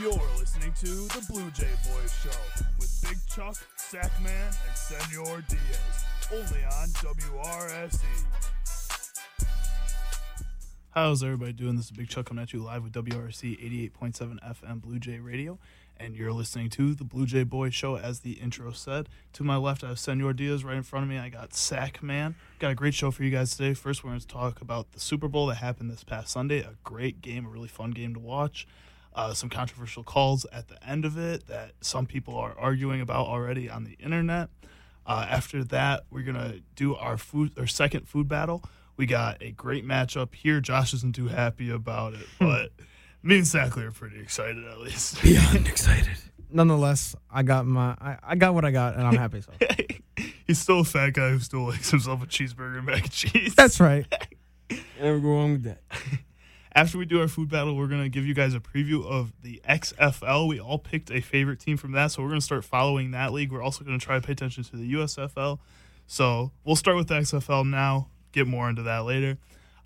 You're listening to the Blue Jay Boys Show with Big Chuck, Sackman, and Senor Diaz, only on WRSE. How's everybody doing? This is Big Chuck coming at you live with WRSE 88.7 FM Blue Jay Radio, and you're listening to the Blue Jay Boys Show, as the intro said. To my left, I have Senor Diaz. Right in front of me, I got Sack Man. Got a great show for you guys today. First, we're going to talk about the Super Bowl that happened this past Sunday. A great game, a really fun game to watch. Uh, some controversial calls at the end of it that some people are arguing about already on the internet. Uh, after that, we're gonna do our food, our second food battle. We got a great matchup here. Josh isn't too happy about it, but me and Sackler are pretty excited at least. Beyond excited. Nonetheless, I got my I, I got what I got, and I'm happy. So He's still a fat guy who still likes himself a cheeseburger and mac and cheese. that's right. Never go wrong with that. After we do our food battle, we're gonna give you guys a preview of the XFL. We all picked a favorite team from that, so we're gonna start following that league. We're also gonna try to pay attention to the USFL. So we'll start with the XFL now. Get more into that later.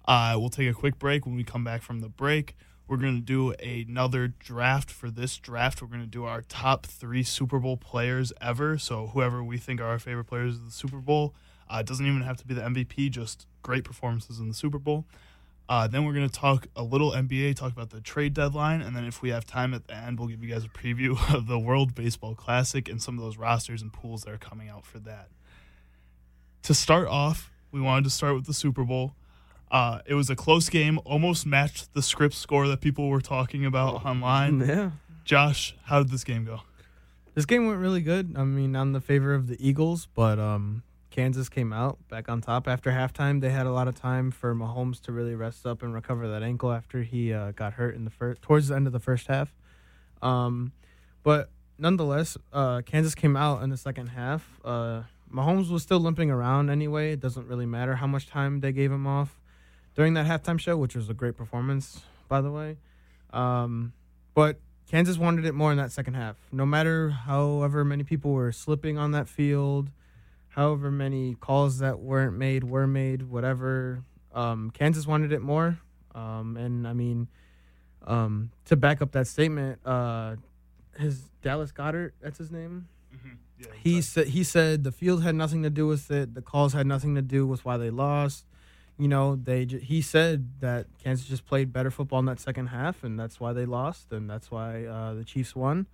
Uh, we'll take a quick break. When we come back from the break, we're gonna do another draft. For this draft, we're gonna do our top three Super Bowl players ever. So whoever we think are our favorite players of the Super Bowl. Uh, doesn't even have to be the MVP. Just great performances in the Super Bowl. Uh, then we're going to talk a little NBA, talk about the trade deadline, and then if we have time at the end, we'll give you guys a preview of the World Baseball Classic and some of those rosters and pools that are coming out for that. To start off, we wanted to start with the Super Bowl. Uh, it was a close game, almost matched the script score that people were talking about online. Yeah. Josh, how did this game go? This game went really good. I mean, I'm the favor of the Eagles, but um, Kansas came out back on top after halftime. They had a lot of time for Mahomes to really rest up and recover that ankle after he uh, got hurt in the first towards the end of the first half. Um, but nonetheless, uh, Kansas came out in the second half. Uh, Mahomes was still limping around anyway. It doesn't really matter how much time they gave him off during that halftime show, which was a great performance, by the way. Um, but Kansas wanted it more in that second half. No matter however many people were slipping on that field, however many calls that weren't made were made, whatever. Um, Kansas wanted it more. Um, and I mean, um, to back up that statement, uh, his Dallas Goedert, that's his name. Yeah, He said he said the field had nothing to do with it. The calls had nothing to do with why they lost. You know, they he said that Kansas just played better football in that second half, and that's why they lost, and that's why uh, the Chiefs won.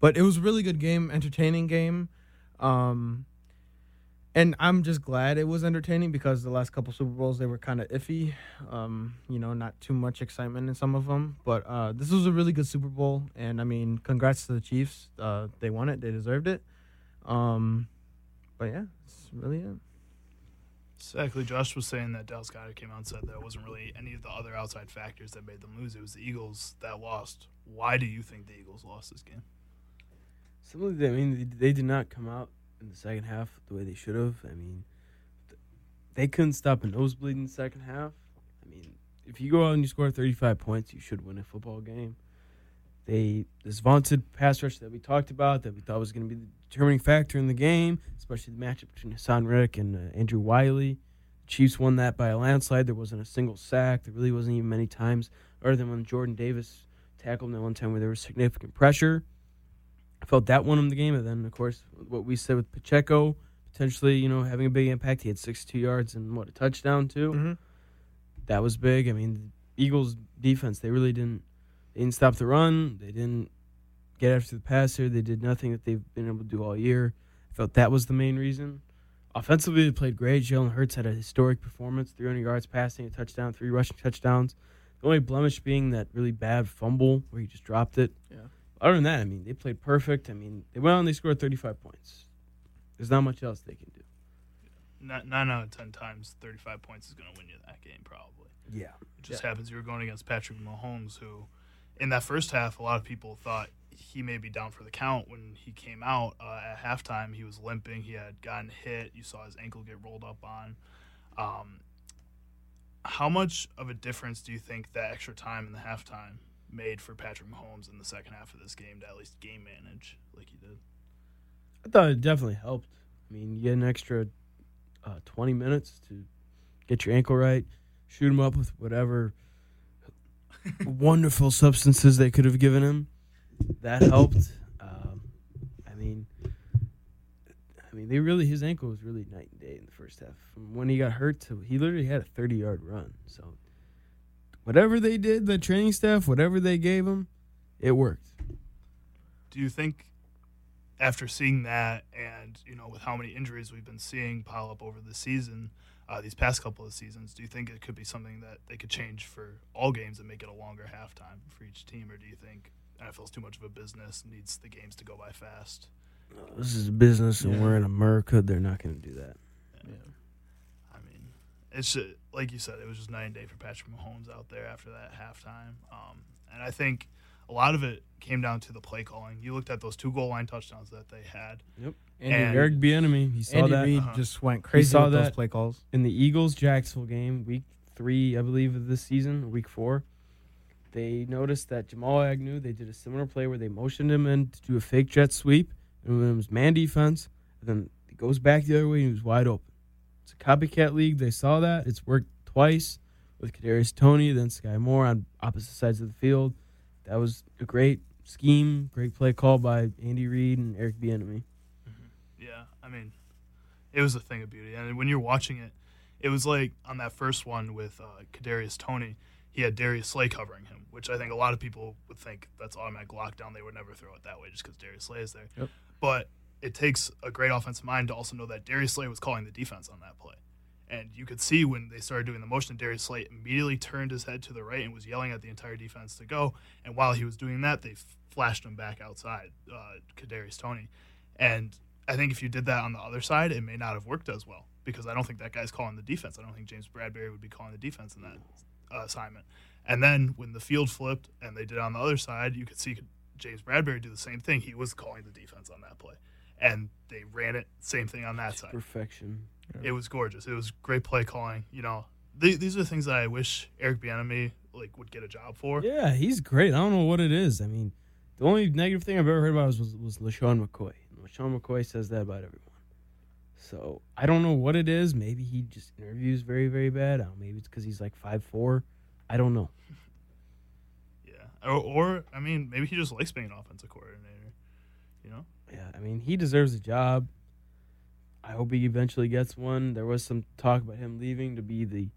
But it was a really good game, entertaining game, um, and I'm just glad it was entertaining because the last couple Super Bowls they were kind of iffy. Um, you know, not too much excitement in some of them, but uh, this was a really good Super Bowl, and I mean, congrats to the Chiefs. Uh, they won it, they deserved it. Um, but yeah, it's really it. Exactly. Josh was saying that Dallas Goedert came out and said that it wasn't really any of the other outside factors that made them lose. It was the Eagles that lost. Why do you think the Eagles lost this game? Simply, I mean, they, they did not come out in the second half the way they should have. I mean, th- they couldn't stop a nosebleed in the second half. I mean, if you go out and you score 35 points, you should win a football game. They this vaunted pass rush that we talked about that we thought was going to be the determining factor in the game, especially the matchup between Haason Reddick and uh, Andrew Wylie. Chiefs won that by a landslide. There wasn't a single sack. There really wasn't even many times, other than when Jordan Davis tackled him that one time where there was significant pressure. Felt that won him the game. And then, of course, what we said with Pacheco, potentially, you know, having a big impact. He had 62 yards and, what, a touchdown, too? Mm-hmm. That was big. I mean, the Eagles' defense, they really didn't, they didn't stop the run. They didn't get after the passer. They did nothing that they've been able to do all year. I felt that was the main reason. Offensively, they played great. Jalen Hurts had a historic performance 300 yards passing, a touchdown, three rushing touchdowns. The only blemish being that really bad fumble where he just dropped it. Yeah. Other than that, I mean, they played perfect. I mean, they went out and they scored 35 points. There's not much else they can do. Nine, nine out of ten times, thirty-five points is going to win you that game. Probably. Yeah. It just happens you were going against Patrick Mahomes, who, in that first half, a lot of people thought he may be down for the count. When he came out uh, at halftime, he was limping. He had gotten hit. You saw his ankle get rolled up on. Um, how much of a difference do you think that extra time in the halftime made for Patrick Mahomes in the second half of this game to at least game manage like he did? I thought it definitely helped. I mean, you get an extra uh, 20 minutes to get your ankle right, shoot him up with whatever wonderful substances they could have given him. that helped. Um, I mean, I mean, they really his ankle was really night and day in the first half. From when he got hurt to he literally had a thirty yard run. So whatever they did, the training staff, whatever they gave him, it worked. Do you think after seeing that and you know with how many injuries we've been seeing pile up over the season, uh, these past couple of seasons, do you think it could be something that they could change for all games and make it a longer halftime for each team, or do you think NFL's too much of a business, needs the games to go by fast? This is a business, and Yeah. we're in America. They're not going to do that. I mean, it's just, like you said, it was just night and day for Patrick Mahomes out there after that halftime. Um, and I think a lot of it came down to the play calling. You looked at those two goal line touchdowns that they had. Andy, And- Eric Bieniemy, he saw Andy that Reid Uh-huh. just went crazy saw with those play calls. in the Eagles Jacksonville game, week three, I believe, of this season, week four. They noticed that Jamal Agnew, they did a similar play where they motioned him in to do a fake jet sweep, and when it was man defense, and then it goes back the other way, and he was wide open. It's a copycat league. They saw that. It's worked twice with Kadarius Toney, then Skyy Moore on opposite sides of the field. That was a great scheme, great play call by Andy Reid and Eric Bieniemy. Yeah, I mean, it was a thing of beauty. And when you're watching it, it was like on that first one with uh, Kadarius Toney, he had Darius Slay covering him, which I think a lot of people would think that's automatic lockdown. They would never throw it that way just because Darius Slay is there. Yep. But it takes a great offensive mind to also know that Darius Slay was calling the defense on that play. And you could see when they started doing the motion, Darius Slay immediately turned his head to the right and was yelling at the entire defense to go. And while he was doing that, they flashed him back outside, uh, Kadarius Toney. And I think if you did that on the other side, it may not have worked as well because I don't think that guy's calling the defense. I don't think James Bradberry would be calling the defense in that uh, assignment. And then when the field flipped and they did it on the other side, you could see James Bradberry do the same thing. He was calling the defense on that play, and they ran it same thing on that side. Perfection. It was gorgeous. It was great play calling. You know, th- these are the things that I wish Eric Bieniemy like would get a job for. Yeah, he's great. I don't know what it is. I mean, the only negative thing I've ever heard about was was, was LeSean McCoy. And LeSean McCoy says that about everyone. So I don't know what it is. Maybe he just interviews very, very bad. I don't know, maybe it's because he's like five four. I don't know. Yeah, or, or I mean, maybe he just likes being an offensive coordinator. You know. Yeah, I mean, he deserves a job. I hope he eventually gets one. There was some talk about him leaving to be the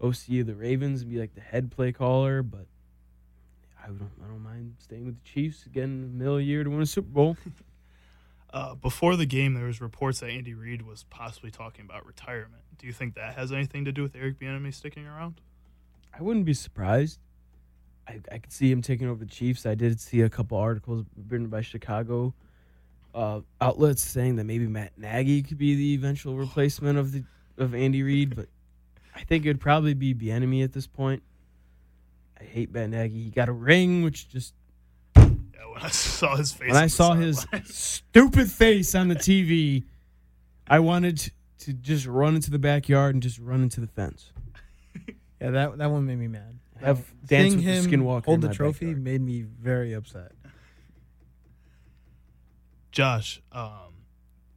OC of the Ravens and be like the head play caller, but I don't, I don't mind staying with the Chiefs, getting a mill a year to win a Super Bowl. Uh, before the game, there was reports that Andy Reid was possibly talking about retirement. Do you think that has anything to do with Eric Bieniemy sticking around? I wouldn't be surprised. I, I could see him taking over the Chiefs. I did see a couple articles written by Chicago uh, outlets saying that maybe Matt Nagy could be the eventual replacement of the of Andy Reid, but I think it'd probably be Bieniemy at this point. I hate Matt Nagy. He got a ring, which just Yeah, when I saw his face, when I saw his sideline. stupid face on the TV, I wanted to, to just run into the backyard and just run into the fence. Yeah, that that one made me mad. Have dance seeing with the him skinwalker hold in the my trophy backyard. made me very upset. Josh, um,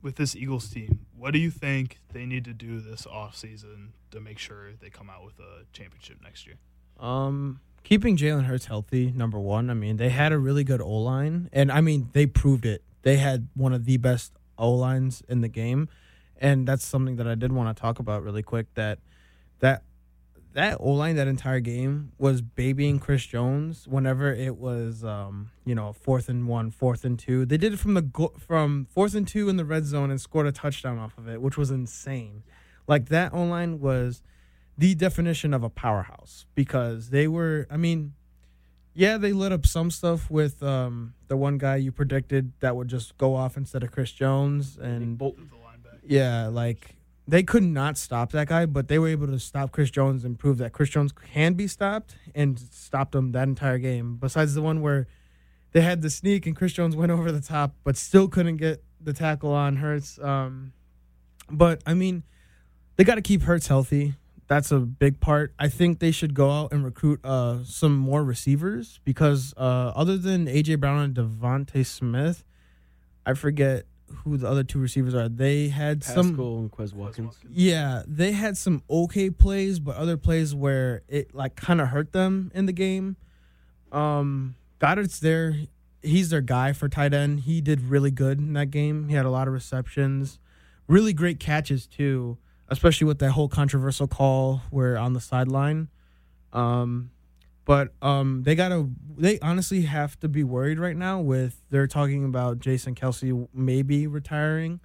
with this Eagles team, what do you think they need to do this offseason to make sure they come out with a championship next year? Um, keeping Jalen Hurts healthy, number one. I mean, they had a really good O line, and I mean, they proved it. They had one of the best O lines in the game, and that's something that I did want to talk about really quick. That that O line that entire game was babying Chris Jones whenever it was, um, you know, fourth and one, fourth and two. They did it from the go- from fourth and two in the red zone and scored a touchdown off of it, which was insane. Like that O line was the definition of a powerhouse because they were I mean yeah they lit up some stuff with um the one guy you predicted that would just go off instead of Chris Jones and The linebacker. yeah like they could not stop that guy but they were able to stop Chris Jones and prove that Chris Jones can be stopped and stopped him that entire game besides the one where they had the sneak and Chris Jones went over the top but still couldn't get the tackle on Hurts um but I mean they got to keep Hurts healthy. That's a big part. I think they should go out and recruit uh, some more receivers because uh, other than AJ Brown and DeVonta Smith, I forget who the other two receivers are. They had some Pascal and Quez Watkins. yeah, they had some okay plays, but other plays where it like kind of hurt them in the game. Um, Goedert's there. he's their guy for tight end. He did really good in that game. He had a lot of receptions, really great catches too, especially with that whole controversial call where on the sideline. Um, but um, they gotta they honestly have to be worried right now with they're talking about Jason Kelce maybe retiring.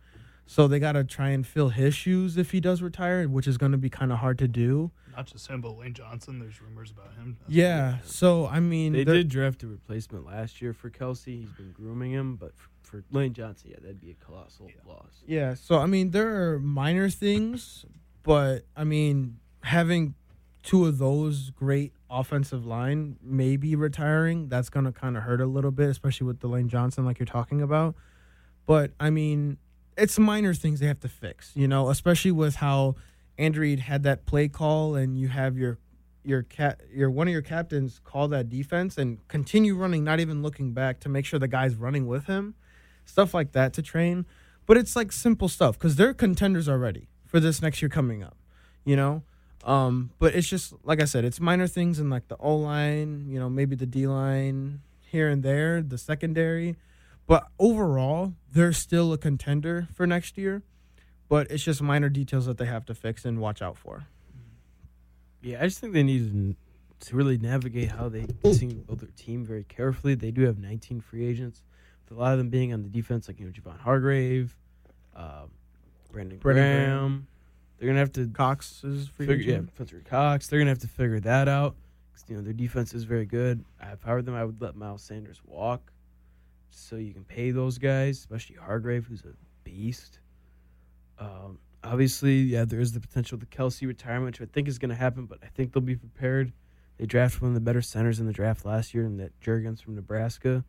So they got to try and fill his shoes if he does retire, which is going to be kind of hard to do. Not just him, but Lane Johnson. There's rumors about him. That's Yeah. So I mean, They did draft a replacement last year for Kelce. He's been grooming him, but for, for Lane Johnson, yeah, that'd be a colossal Yeah. loss. Yeah. So I mean, there are minor things, but I mean, having two of those great offensive line maybe retiring, that's going to kind of hurt a little bit, especially with Delane Johnson, like you're talking about. But I mean, it's minor things they have to fix, you know, especially with how Andrew had that play call and you have your your cat your one of your captains call that defense and continue running, not even looking back to make sure the guy's running with him, stuff like that to train. But it's like simple stuff because they're contenders already for this next year coming up, you know. Um, but it's just like I said, it's minor things in like the O line, you know, maybe the D line here and there, the secondary. But overall, they're still a contender for next year. But it's just minor details that they have to fix and watch out for. Yeah, I just think they need to, to really navigate how they continue to build their team very carefully. They do have 19 free agents, with a lot of them being on the defense, like you know Javon Hargrave, uh, Brandon, Brandon Graham. They're gonna have to Cox is free figure, yeah. Spencer Cox. They're gonna have to figure that out. 'Cause, you know their defense is very good. If I were them, I would let Miles Sanders walk, so you can pay those guys, especially Hargrave, who's a beast. Um, obviously, yeah, there is the potential of the Kelce retirement, which I think is going to happen, but I think they'll be prepared. They drafted one of the better centers in the draft last year, and that Jurgens from Nebraska.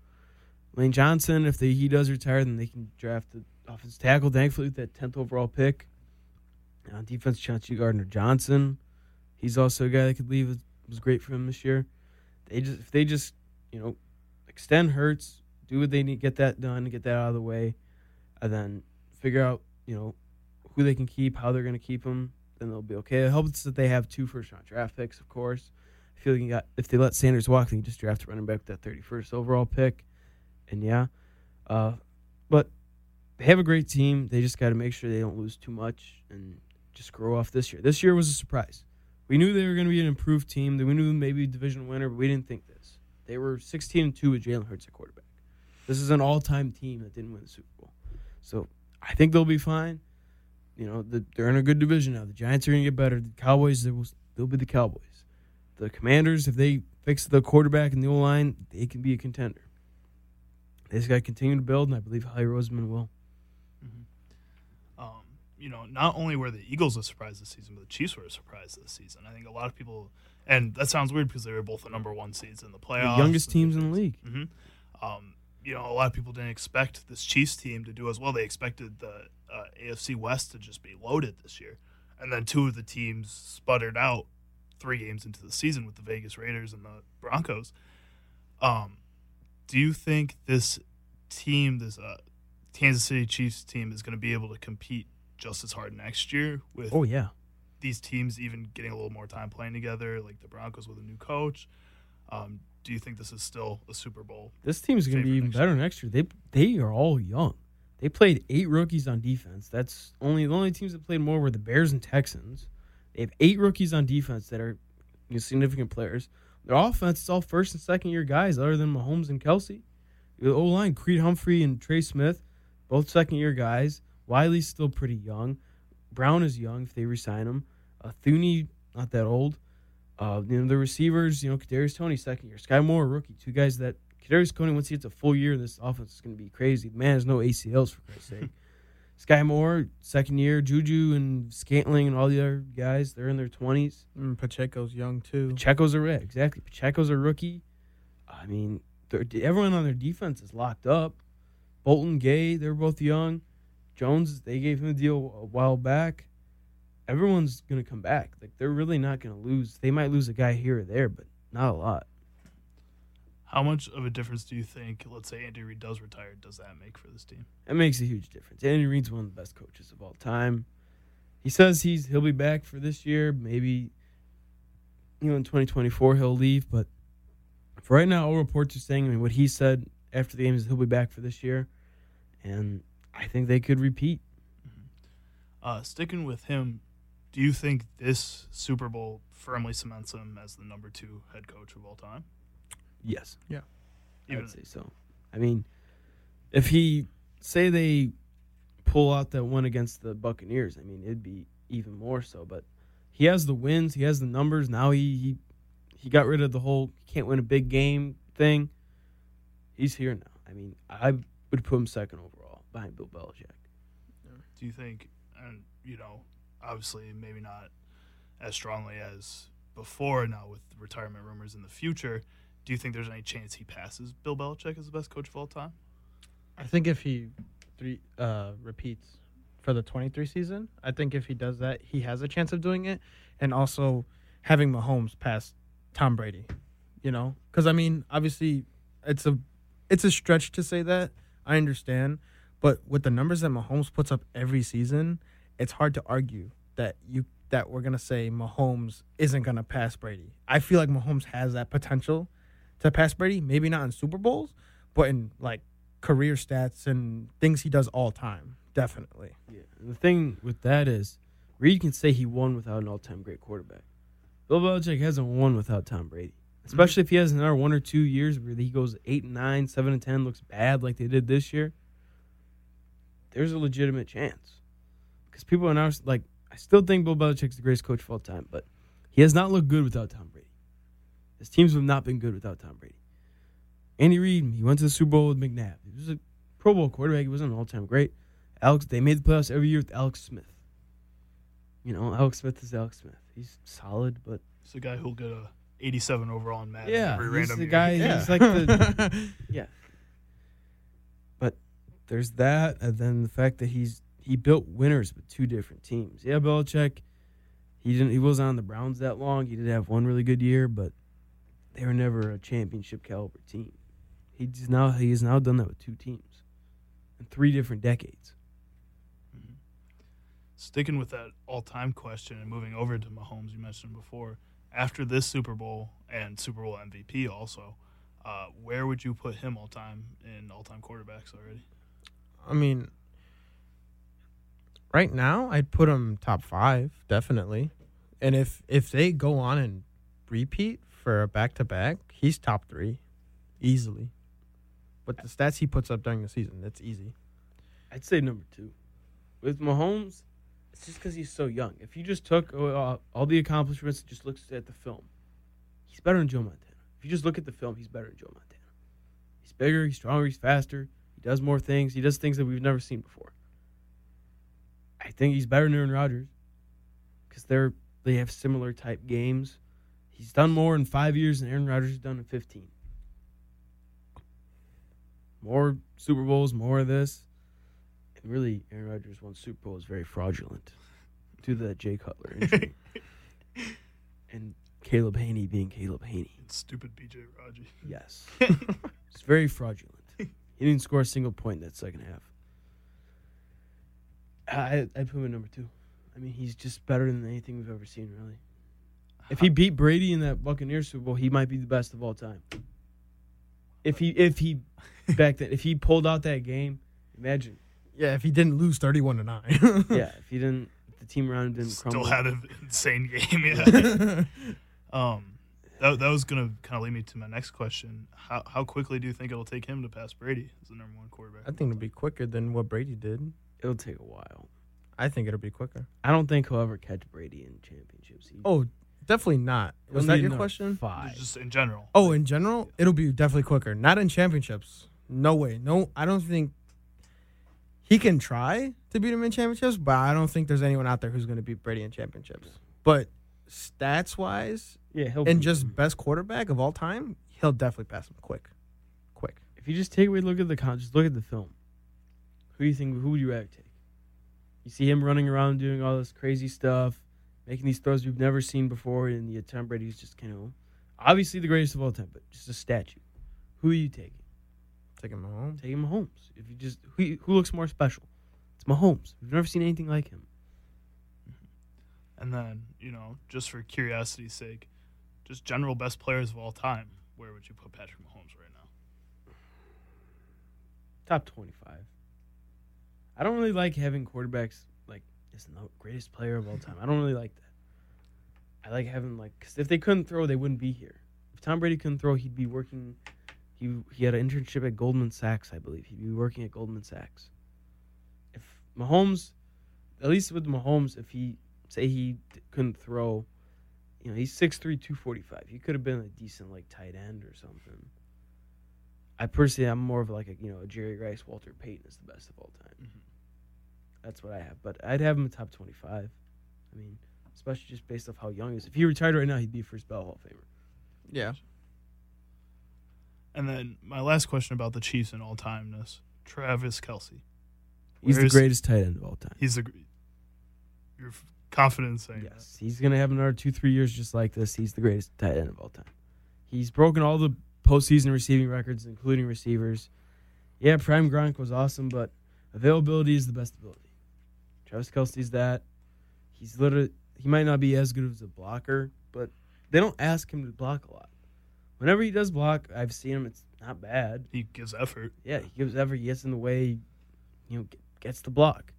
Lane Johnson, if they, he does retire, then they can draft the offensive tackle. Thankfully, with that tenth overall pick. On defense, Chauncey Gardner Johnson, he's also a guy that could leave. Was, was great for him this year. They just if they just you know extend Hurts, do what they need, get that done, get that out of the way, and then figure out you know who they can keep, how they're going to keep them. Then they'll be okay. It helps that they have two first round draft picks, of course. I feel like you got if they let Sanders walk, then you just draft a running back with that thirty first overall pick, and yeah, uh, but they have a great team. They just got to make sure they don't lose too much and just grow off this year. This year was a surprise. We knew they were going to be an improved team. We knew maybe division winner, but we didn't think this. They were 16 and 2 with Jalen Hurts at quarterback. This is an all time team that didn't win the Super Bowl. So I think they'll be fine. You know, the, they're in a good division now. The Giants are going to get better. The Cowboys, they will, they'll be the Cowboys. The Commanders, if they fix the quarterback and the O line, they can be a contender. They just got to continue to build, and I believe Howie Roseman will. You know, not only were the Eagles a surprise this season, but the Chiefs were a surprise this season. I think a lot of people, and that sounds weird because they were both the number one seeds in the playoffs. The youngest teams in the league. hmm Um, you know, a lot of people didn't expect this Chiefs team to do as well. They expected the uh, AFC West to just be loaded this year, and then two of the teams sputtered out three games into the season with the Vegas Raiders and the Broncos. Um, do you think this team, this uh, Kansas City Chiefs team, is going to be able to compete just as hard next year with Oh, yeah. these teams even getting a little more time playing together, like the Broncos with a new coach? Um, do you think this is still a Super Bowl? This team's going to be even next better next year. They they are all young. They played eight rookies on defense. That's only the only teams that played more were the Bears and Texans. They have eight rookies on defense that are you know, significant players. Their offense is all first and second year guys, other than Mahomes and Kelce. The O line, Creed Humphrey and Trey Smith, both second year guys. Wylie's still pretty young. Brown is young if they resign him. Uh, Thuney, not that old. Uh, you know the receivers, you know Kadarius Toney second year, Skyy Moore rookie, two guys that Kadarius Toney once he gets a full year, this offense is going to be crazy. The man has no ACLs for Christ's sake. Skyy Moore second year, Juju and Scantling and all the other guys, they're in their twenties. Mm, Pacheco's young too. Pacheco's a red, exactly. Pacheco's a rookie. I mean, everyone on their defense is locked up. Bolton, Gay, they're both young. Jones, they gave him a deal a while back. Everyone's gonna come back. Like they're really not gonna lose. They might lose a guy here or there, but not a lot. How much of a difference do you think, let's say Andy Reid does retire, does that make for this team? It makes a huge difference. Andy Reid's one of the best coaches of all time. He says he's he'll be back for this year. Maybe you know in 2024 he'll leave, but for right now, all reports are saying. I mean, what he said after the games he'll be back for this year, and I think they could repeat. Uh, sticking with him, do you think this Super Bowl firmly cements him as the number two head coach of all time? Yes, Yeah. I would say so. I mean, if he say they pull out that one against the Buccaneers, I mean it'd be even more so. But he has the wins, he has the numbers. Now he he, he got rid of the whole can't win a big game thing. He's here now. I mean, I would put him second overall behind Bill Belichick. do you think, and you know, obviously maybe not as strongly as before now with retirement rumors in the future, do you think there's any chance he passes Bill Belichick as the best coach of all time? I think if he three uh, repeats for the 23 season, I think if he does that, he has a chance of doing it, and also having Mahomes pass Tom Brady. You know, because I mean, obviously, it's a it's a stretch to say that. I understand, but with the numbers that Mahomes puts up every season, it's hard to argue that you that we're gonna say Mahomes isn't gonna pass Brady. I feel like Mahomes has that potential to pass Brady. Maybe not in Super Bowls, but in like career stats and things he does all time. Definitely. Yeah. And the thing with that is, Reid can say he won without an all-time great quarterback. Bill Belichick hasn't won without Tom Brady, especially if he has another one or two years where he goes eight and nine, seven and ten, looks bad like they did this year. There's a legitimate chance because people are now like, I still think Bill Belichick's the greatest coach of all time, but he has not looked good without Tom Brady. His teams have not been good without Tom Brady. Andy Reid, he went to the Super Bowl with McNabb. He was a Pro Bowl quarterback. He wasn't an all-time great. Alex, they made the playoffs every year with Alex Smith. You know, Alex Smith is Alex Smith. He's solid, but It's the guy who'll get a 87 overall in Madden yeah, every he's random the year. guy. Yeah. He's like the yeah. There's that, and then the fact that he's he built winners with two different teams. Yeah, Belichick, he didn't he wasn't on the Browns that long. He did have one really good year, but they were never a championship caliber team. He's now he has now done that with two teams in three different decades. Mhm. Sticking with that all-time question and moving over to Mahomes, you mentioned before. After this Super Bowl and Super Bowl MVP, also, uh, where would you put him all-time in all-time quarterbacks already? I mean, right now I'd put him top five definitely, and if if they go on and repeat for a back to back, he's top three, easily. But the stats he puts up during the season, that's easy. I'd say number two. With Mahomes, it's just because he's so young. If you just took uh, all the accomplishments and just looked at the film, he's better than Joe Montana. If you just look at the film, he's better than Joe Montana. He's bigger, he's stronger, he's faster. He does more things. He does things that we've never seen before. I think he's better than Aaron Rodgers because they're they have similar type games. He's done more in five years than Aaron Rodgers has done in fifteen. More Super Bowls, more of this. And really, Aaron Rodgers' one Super Bowl is very fraudulent due to that Jay Cutler injury. and Caleb Hanie being Caleb Hanie. Stupid BJ Raji. Yes. it's very fraudulent. He didn't score a single point in that second half. I, I'd put him at number two. I mean, he's just better than anything we've ever seen, really. If he beat Brady in that Buccaneers Super Bowl, he might be the best of all time. If he, if he, back then, if he pulled out that game, imagine. Yeah, if he didn't lose thirty-one to nine. Yeah, if he didn't, if the team around him didn't Still crumble. had an insane game. Yeah. um, that, that was gonna kind of lead me to my next question. How how quickly do you think it'll take him to pass Brady as the number one quarterback? I think it'll be quicker than what Brady did. It'll take a while. I think it'll be quicker. I don't think he'll ever catch Brady in championships. He, Oh, definitely not. Was he'll that your question? Five. Just in general. Oh, in general, it'll be definitely quicker. Not in championships. No way. No, I don't think he can try to beat him in championships, but I don't think there's anyone out there who's going to beat Brady in championships. But stats wise, Yeah, he'll and just best quarterback of all time, he'll definitely pass him quick, quick. if you just take away look at the con, just look at the film. Who do you think? Who would you rather take? You see him running around doing all this crazy stuff, making these throws we've never seen before, and yet Tom Brady's just kind of obviously the greatest of all time, but just a statue. Who are you taking? Taking home. Taking Mahomes. If you just who who looks more special? It's Mahomes. We've never seen anything like him. And then, you know, just for curiosity's sake, just general best players of all time, where would you put Patrick Mahomes right now? top twenty-five. I don't really like having quarterbacks like is the greatest player of all time. I don't really like that. I like having like because if they couldn't throw, they wouldn't be here. If Tom Brady couldn't throw, he'd be working. He he had an internship at Goldman Sachs, I believe. He'd be working at Goldman Sachs. If Mahomes, at least with Mahomes, if he say he d- couldn't throw, you know, he's 6'3", 245. He could have been a decent like tight end or something. I personally, I'm more of like a you know a Jerry Rice, Walter Payton is the best of all time. Mhm. That's what I have, but I'd have him in top 25. I mean, especially just based off how young he is. If he retired right now, he'd be first ballot Hall of Famer. Yeah. And then my last question about the Chiefs in all timeness: Travis Kelce. He's Where's- the greatest tight end of all time. He's the. You're in saying Yes, he's gonna have another two, three years just like this. He's the greatest tight end of all time. He's broken all the postseason receiving records, including receivers. Yeah, prime Gronk was awesome, but availability is the best ability. Travis Kelce's that. He's literally he might not be as good as a blocker, but they don't ask him to block a lot. Whenever he does block, I've seen him. It's not bad. He gives effort. Yeah, he gives effort. He gets in the way. You know, gets the block.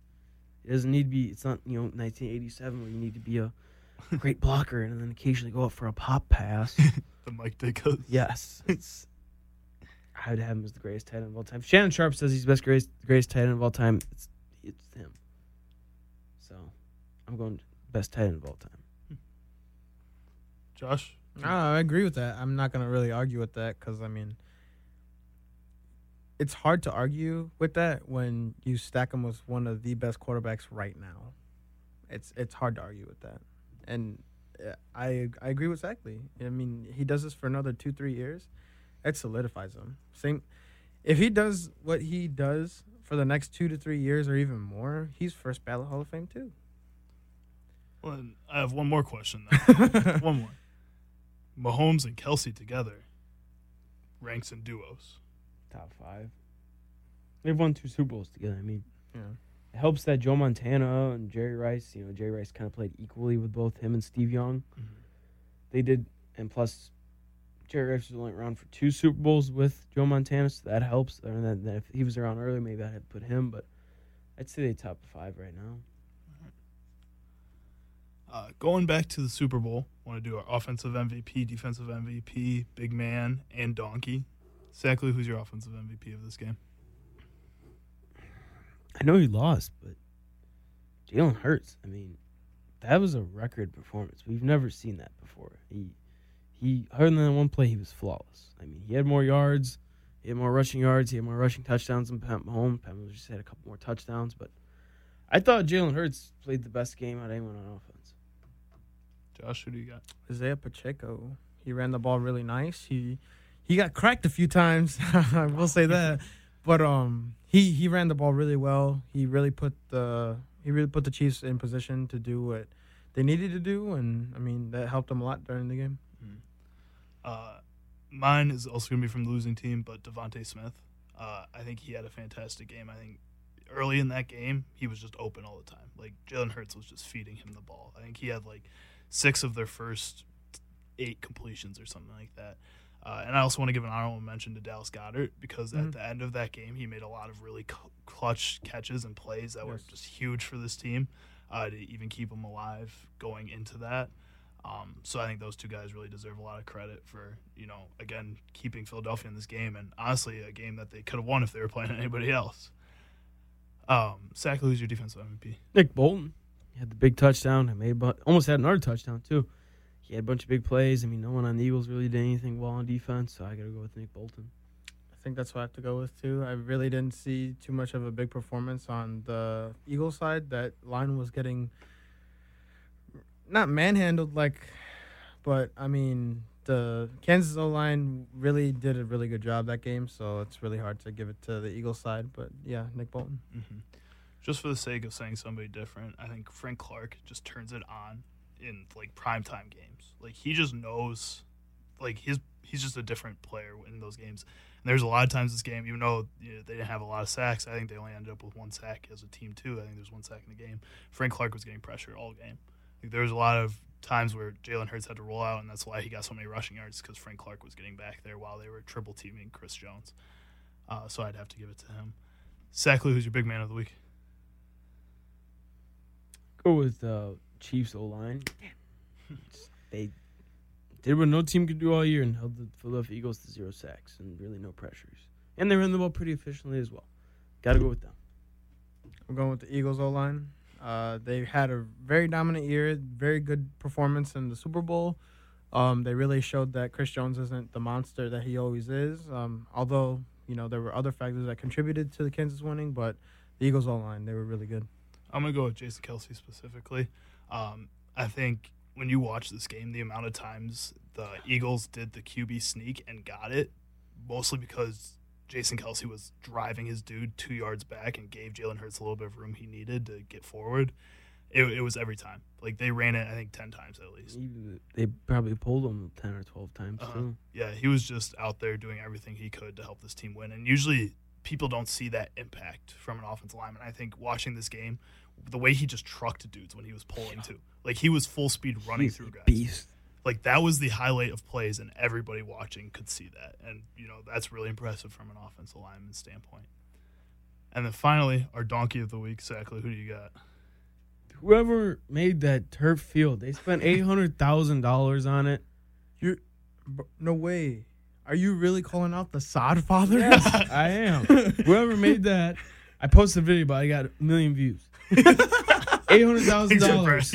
It doesn't need to be. It's not you know 1987 where you need to be a great blocker and then occasionally go up for a pop pass. The Mike Ditka. yes, it's. I would have him as the greatest tight end of all time. Shannon Sharpe says he's the best greatest greatest tight end of all time. It's it's him. So, I'm going best tight end of all time. Josh. No, I agree with that. I'm not gonna really argue with that because I mean, it's hard to argue with that when you stack him with one of the best quarterbacks right now. It's it's hard to argue with that, and uh, I I agree with Zachary. I mean, he does this for another two three years, it solidifies him. Same, if he does what he does for the next two to three years or even more, he's first ballot Hall of Fame too. Well, I have one more question. One more. Mahomes and Kelce together ranks in duos. Top five. They've won two Super Bowls together. I mean. Yeah. It helps that Joe Montana and Jerry Rice, you know, Jerry Rice kind of played equally with both him and Steve Young. They did, and plus, Jerry Rice was only around for two Super Bowls with Joe Montana, so that helps. And then, then if he was around earlier, maybe I had put him, but I'd say they top five right now. Uh, going back to the Super Bowl, want to do our offensive MVP, defensive MVP, big man, and donkey. Exactly, who's your offensive MVP of this game? I know he lost, but Jalen Hurts. I mean, that was a record performance. We've never seen that before. He, he, other than that one play, he was flawless. I mean, he had more yards, he had more rushing yards, he had more rushing touchdowns than Pat Mahomes. Pat Mahomes just had a couple more touchdowns, but I thought Jalen Hurts played the best game out of anyone on offense. Josh, who do you got? Isaiah Pacheco. He ran the ball really nice. He he got cracked a few times. I will say that. But um he he ran the ball really well. He really put the he really put the Chiefs in position to do what they needed to do and I mean that helped them a lot during the game. Uh, mine is also to be from the losing team, but DeVonta Smith. Uh, I think he had a fantastic game. I think early in that game, he was just open all the time. Like Jalen Hurts was just feeding him the ball. I think he had like six of their first eight completions or something like that. Uh, and I also want to give an honorable mention to Dallas Goedert because Mhm. at the end of that game, he made a lot of really cl- clutch catches and plays that were just huge for this team uh, to even keep them alive going into that. Um, so I think those two guys really deserve a lot of credit for you know again keeping Philadelphia in this game and honestly a game that they could have won if they were playing anybody else. Um, Sack, who's your defensive MVP? Nick Bolton he had the big touchdown. I made bu- almost had another touchdown too. He had a bunch of big plays. I mean, no one on the Eagles really did anything well on defense, so I got to go with Nick Bolton. I think that's what I have to go with too. I really didn't see too much of a big performance on the Eagles side. That line was getting not manhandled like, but I mean the Kansas O line really did a really good job that game. So it's really hard to give it to the Eagles side. But yeah, Nick Bolton. Mm-hmm. Just for the sake of saying somebody different, I think Frank Clark just turns it on in like primetime games. Like he just knows, like his he's just a different player in those games. And there's a lot of times this game, even though you know, they didn't have a lot of sacks, I think they only ended up with one sack as a team too. I think there's one sack in the game. Frank Clark was getting pressure all game. Like there was a lot of times where Jalen Hurts had to roll out, and that's why he got so many rushing yards because Frank Clark was getting back there while they were triple teaming Chris Jones. Uh, so I'd have to give it to him. Sackley, who's your big man of the week? Go with uh, Chiefs O line. they did what no team could do all year and held the Philadelphia Eagles to zero sacks and really no pressures. And they ran the ball pretty efficiently as well. Got to go with them. I'm going with the Eagles O line. Uh, they had a very dominant year, very good performance in the Super Bowl. Um, they really showed that Chris Jones isn't the monster that he always is. Um, although you know there were other factors that contributed to the Kansas winning, but the Eagles O line they were really good. I'm gonna go with Jason Kelce specifically. Um, I think when you watch this game, the amount of times the Eagles did the QB sneak and got it, mostly because Jason Kelce was driving his dude two yards back and gave Jalen Hurts a little bit of room he needed to get forward. It, it was every time. Like they ran it, I think ten times at least. They probably pulled them 10 or 12 times, Uh-huh. too. Yeah, he was just out there doing everything he could to help this team win. And usually people don't see that impact from an offensive lineman. I think watching this game, the way he just trucked dudes when he was pulling too. Like he was full speed running He's through guys. Beast. Like that was the highlight of plays and everybody watching could see that. And you know, that's really impressive from an offensive lineman standpoint. And then finally, our donkey of the week, Sackler, who do you got? Whoever made that turf field, they spent $800,000 on it. You're no way. Are you really calling out the Sod father? Yes, I am. Whoever made that, I posted a video, but I got a million views. Eight hundred thousand Thanks for dollars.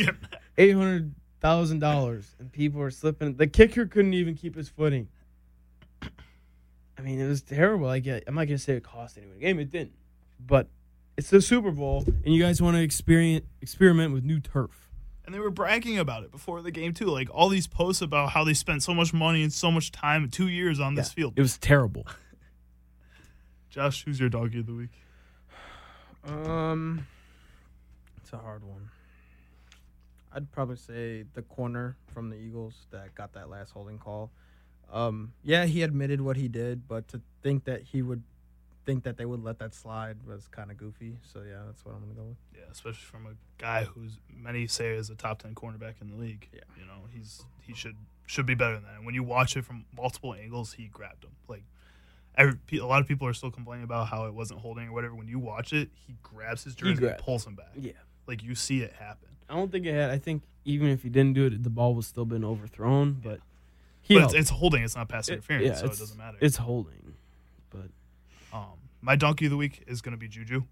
Eight hundred thousand dollars, and people are slipping. The kicker couldn't even keep his footing. I mean, it was terrible. Like, yeah, I'm not gonna say it cost anyone a game. It didn't, but it's the Super Bowl, and you guys want to experience experiment with new turf. And they were bragging about it before the game too. Like all these posts about how they spent so much money and so much time, two years on this Yeah, field. It was terrible. Josh, who's your donkey of the week? Um, it's a hard one. I'd probably say the corner from the Eagles that got that last holding call. Um, yeah, he admitted what he did, but to think that he would think that they would let that slide was kind of goofy. So yeah, that's what I'm gonna go with. Yeah, especially from a guy who's many say is a top ten cornerback in the league. Yeah. you know he's he should should be better than that. And when you watch it from multiple angles, he grabbed him. Like every, a lot of people are still complaining about how it wasn't holding or whatever. When you watch it, he grabs his jersey and pulls him back. Yeah, Like you see it happen. I don't think it had. I think even if he didn't do it, the ball was still been overthrown. But he but it's, it's holding. It's not pass It- interference, yeah, so it doesn't matter. It's holding, but Um, my donkey of the week is going to be Juju.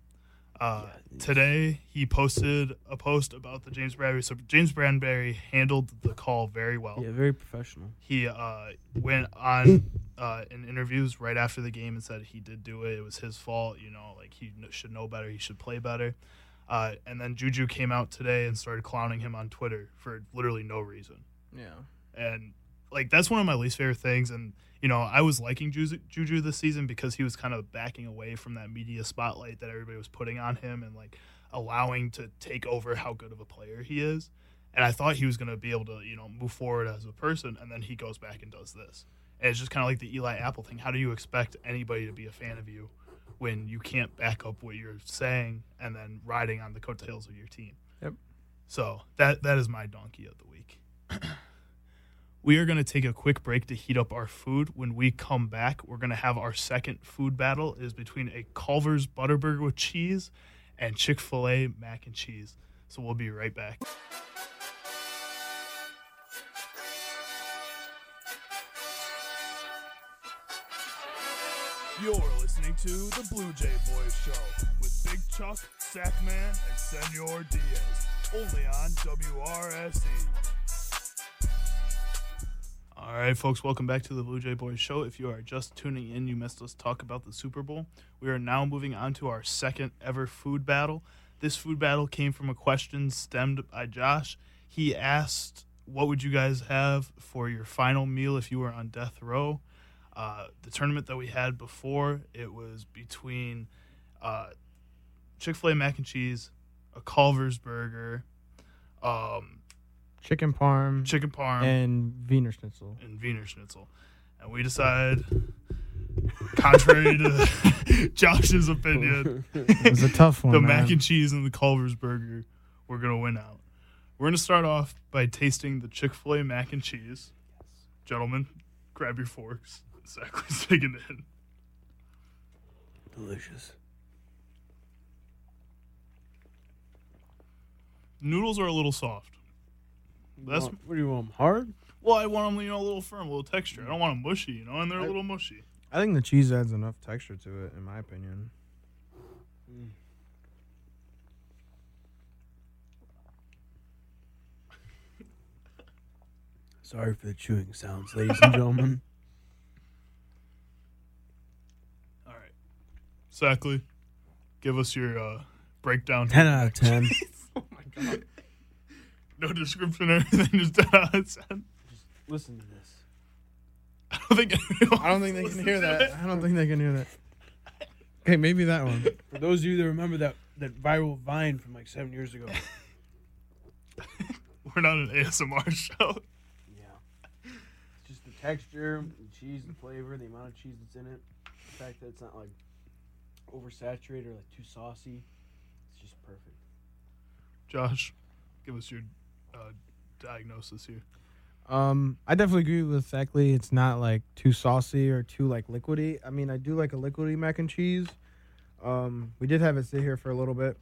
Uh, Yeah. today he posted a post about the James Bradberry. So James Bradberry handled the call very well. yeah, very professional. He uh, went on uh, in interviews right after the game and said he did do it. It was his fault. You know, like he should know better. He should play better. Uh, and then Juju came out today and started clowning him on Twitter for literally no reason Yeah. and like that's one of my least favorite things. And you know, I was liking Juju, Juju this season because he was kind of backing away from that media spotlight that everybody was putting on him, and like allowing to take over how good of a player he is. And I thought he was going to be able to, you know, move forward as a person, and then he goes back and does this. And it's just kind of like the Eli Apple thing. How do you expect anybody to be a fan of you when you can't back up what you're saying and then riding on the coattails of your team? Yep. So that that is my donkey of the week. we are going to take a quick break to heat up our food. When we come back, we're going to have our second food battle It is between a Culver's Butterburger with cheese and Chick-fil-A mac and cheese. So we'll be right back. You're listening to the Blue Jay Boys Show with Big Chuck, Sackman, and Senor Diaz. Only on WRSE. All right, folks, welcome back to the Blue Jay Boys Show. If you are just tuning in, you missed us talk about the Super Bowl. We are now moving on to our second ever food battle. This food battle came from a question stemmed by Josh. He asked, What would you guys have for your final meal if you were on death row? Uh, the tournament that we had before, it was between uh, Chick fil A mac and cheese, a Culver's burger, um, Chicken parm chicken parm, and Wiener Schnitzel. and Wiener Schnitzel. And we decided, contrary to Josh's opinion, It was a tough one. the man. mac and cheese and the Culver's burger were going to win out. We're going to start off by tasting the Chick fil A mac and cheese. Gentlemen, grab your forks. Exactly, taking in. Delicious. Noodles are a little soft. That's- What, what do you want? 'em Hard? Well, I want them, you know, a little firm, a little texture. I don't want them mushy, you know, and they're a I- little mushy. I think the cheese adds enough texture to it, in my opinion. Sorry for the chewing sounds, ladies and gentlemen. All right, Sackley, give us your uh, breakdown. 10 out of 10. Oh my god. No description or anything, just 10 out of 10. Listen to this. I don't think. I don't think they can hear that. I don't think they can hear that. Okay, maybe that one. For those of you that remember that, that viral vine from like seven years ago. We're not an ASMR show. Yeah. It's just the texture, the cheese, the flavor, the amount of cheese that's in it. The fact that it's not like oversaturated or like too saucy. It's just perfect. Josh, give us your uh, diagnosis here. Um, I definitely agree with Sackley. It's not like too saucy or too like liquidy. I mean, I do like a liquidy mac and cheese. Um, we did have it sit here for a little bit,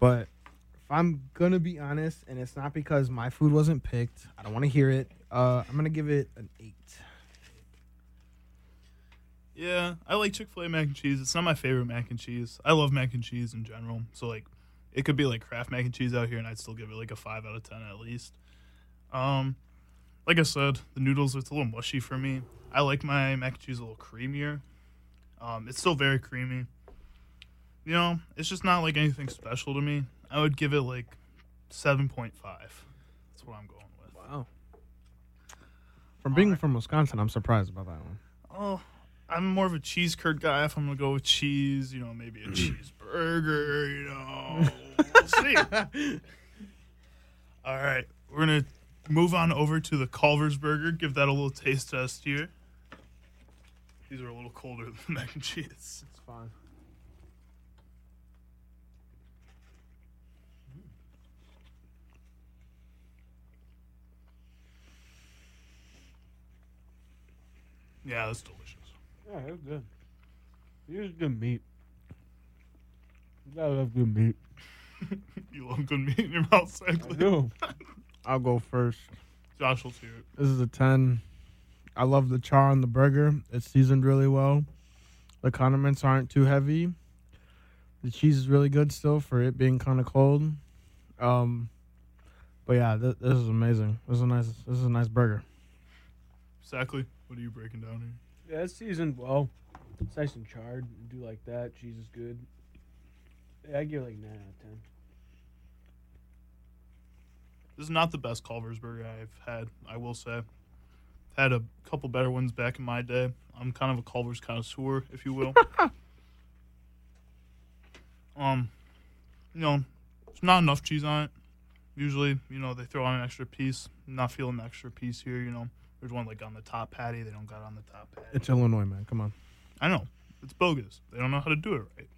but if I'm gonna be honest, and it's not because my food wasn't picked, I don't want to hear it. Uh, I'm gonna give it an eight. Yeah, I like Chick Fil A mac and cheese. It's not my favorite mac and cheese. I love mac and cheese in general. So like, it could be like Kraft mac and cheese out here, and I'd still give it like a five out of ten at least. Um, like I said, the noodles it's a little mushy for me. I like my mac and cheese a little creamier. Um, it's still very creamy. You know, it's just not like anything special to me. I would give it like seven point five. That's what I'm going with. Wow. From being Alright. from Wisconsin, I'm surprised about that one. Oh, I'm more of a cheese curd guy. If I'm gonna go with cheese, you know, maybe a mm. cheeseburger. You know, we'll see. All right, we're gonna move on over to the Culver's burger. Give that a little taste test here. These are a little colder than the mac and cheese. It's fine. Yeah, that's delicious. Yeah, it's good. Here's good meat. I love good meat. you love good meat in your mouth, I exactly. do. I'll go first. Josh will see it. This is a 10. I love the char on the burger. It's seasoned really well. The condiments aren't too heavy. The cheese is really good still for it being kind of cold. Um, but yeah, th- this is amazing. This is a nice. This is a nice burger. Exactly. What are you breaking down here? Yeah, it's seasoned well. It's nice and charred. I do like that. Cheese is good. Yeah, I give it like 9 out of 10. This is not the best Culver's burger I've had, I will say. Had a couple better ones back in my day. I'm kind of a Culver's connoisseur, if you will. um, you know, it's not enough cheese on it. Usually, you know, they throw on an extra piece. not feeling the extra piece here, you know. There's one like on the top patty. They don't got it on the top patty. It's Illinois, man. Come on. I know. It's bogus. They don't know how to do it right.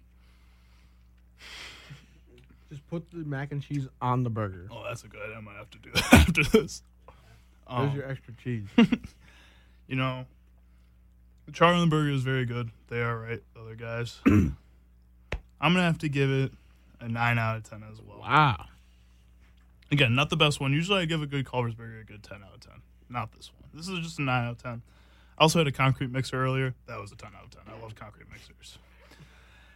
Just put the mac and cheese on the burger. Oh, that's a good idea. I might have to do that after this. There's Um, your extra cheese. you know, the char on burger is very good. They are right, the other guys. I'm gonna have to give it a nine out of ten as well. wow. Again, not the best one. Usually, I give a good Culver's burger a good ten out of ten. Not this one. This is just a nine out of ten. I also had a concrete mixer earlier. That was a ten out of ten. I love concrete mixers.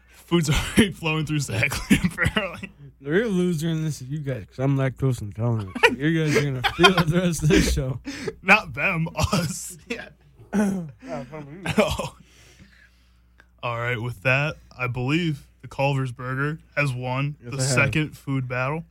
Food's already flowing through Zachary, apparently. The real loser in this is you guys, because I'm lactose intolerant. So you guys are going to feel it the rest of this show. Not them, us. Yeah. Oh. All right, with that, I believe the Culver's Burger has won Yes, the second food battle.